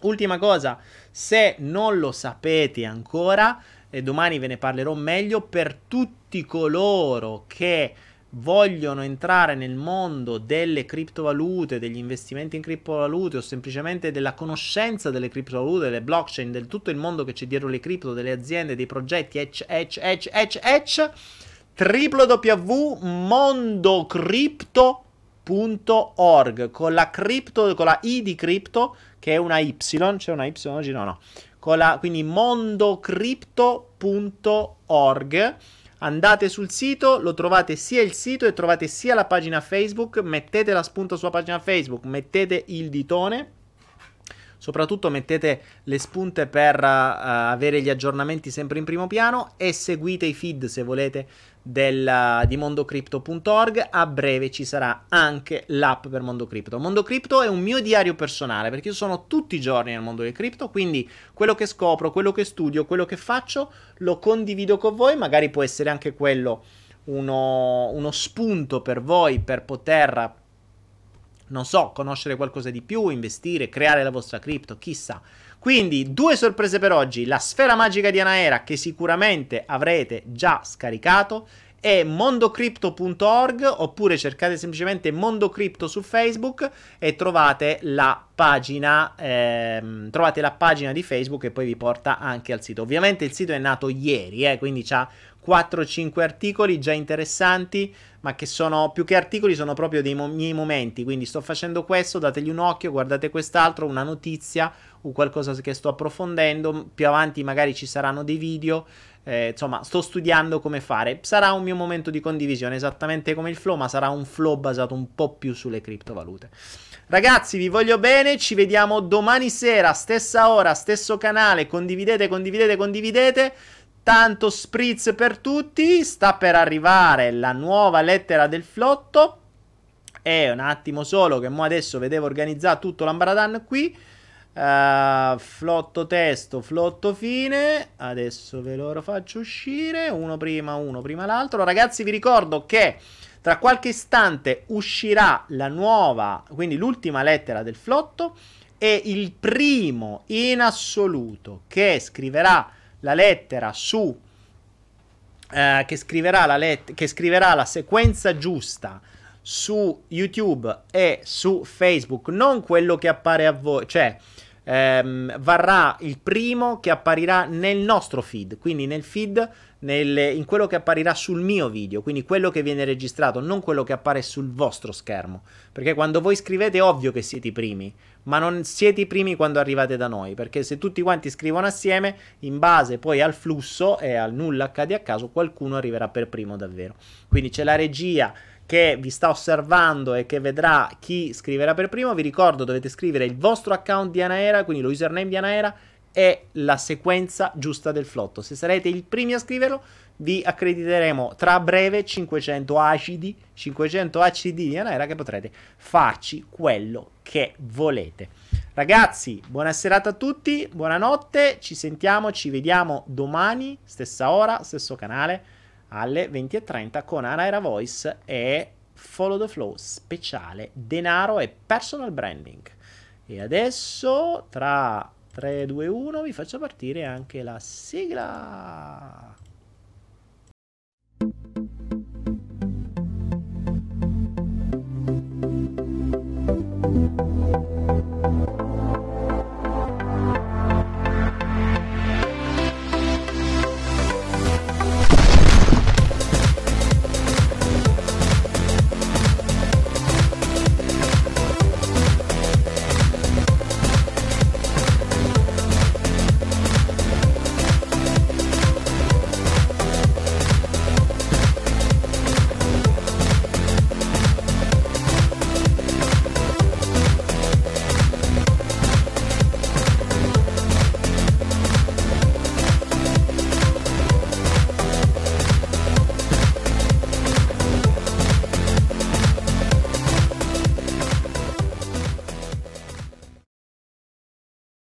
ultima cosa, se non lo sapete ancora, e domani ve ne parlerò meglio, per tutti coloro che vogliono entrare nel mondo delle criptovalute, degli investimenti in criptovalute o semplicemente della conoscenza delle criptovalute, delle blockchain, del tutto il mondo che c'è dietro le cripto, delle aziende, dei progetti, etch, etch, etch, etch, www.mondocripto.org con la cripto, con la I di cripto che è una Y, c'è una Y oggi? No, no. Con la, quindi mondocripto.org Andate sul sito, lo trovate sia il sito e trovate sia la pagina Facebook, mettete la spunta sulla pagina Facebook, mettete il ditone soprattutto mettete le spunte per uh, avere gli aggiornamenti sempre in primo piano e seguite i feed se volete del, di mondocrypto.org. A breve ci sarà anche l'app per Mondo Crypto. Mondo Crypto è un mio diario personale perché io sono tutti i giorni nel mondo del cripto, quindi quello che scopro, quello che studio, quello che faccio lo condivido con voi, magari può essere anche quello uno, uno spunto per voi per poter non so, conoscere qualcosa di più, investire, creare la vostra cripto, chissà. Quindi, due sorprese per oggi: la sfera magica di Anaera, che sicuramente avrete già scaricato, e mondocrypto.org oppure cercate semplicemente mondocrypto su Facebook e trovate la pagina ehm, trovate la pagina di Facebook e poi vi porta anche al sito. Ovviamente il sito è nato ieri, eh, quindi ha 4-5 articoli già interessanti, ma che sono più che articoli, sono proprio dei mo- miei momenti. Quindi sto facendo questo, dategli un occhio, guardate quest'altro, una notizia o qualcosa che sto approfondendo. Più avanti magari ci saranno dei video. Eh, insomma, sto studiando come fare. Sarà un mio momento di condivisione, esattamente come il flow, ma sarà un flow basato un po' più sulle criptovalute. Ragazzi, vi voglio bene. Ci vediamo domani sera, stessa ora, stesso canale. Condividete, condividete, condividete. Tanto spritz per tutti, sta per arrivare la nuova lettera del flotto. E un attimo solo che mo adesso vedevo organizzato tutto l'ambaradan qui. Uh, flotto testo, flotto fine. Adesso ve lo faccio uscire. Uno prima, uno prima l'altro. Ragazzi, vi ricordo che tra qualche istante uscirà la nuova, quindi l'ultima lettera del flotto. E il primo in assoluto che scriverà la lettera su eh, che, scriverà la let- che scriverà la sequenza giusta su YouTube e su Facebook, non quello che appare a voi, cioè ehm, varrà il primo che apparirà nel nostro feed, quindi nel feed nelle, in quello che apparirà sul mio video, quindi quello che viene registrato, non quello che appare sul vostro schermo. Perché quando voi scrivete ovvio che siete i primi, ma non siete i primi quando arrivate da noi, perché se tutti quanti scrivono assieme, in base poi al flusso e al nulla accade a caso, qualcuno arriverà per primo davvero. Quindi c'è la regia che vi sta osservando e che vedrà chi scriverà per primo. Vi ricordo, dovete scrivere il vostro account di Anaera, quindi lo username di Anaera e la sequenza giusta del flotto. Se sarete i primi a scriverlo, vi accrediteremo tra breve 500 acidi, 500 acidi di Anaera che potrete farci quello che volete. Ragazzi, buona serata a tutti, buonanotte, ci sentiamo, ci vediamo domani, stessa ora, stesso canale, alle 20.30 con Anaera Voice e Follow the Flow speciale denaro e personal branding. E adesso tra 3, 2, 1 vi faccio partire anche la sigla.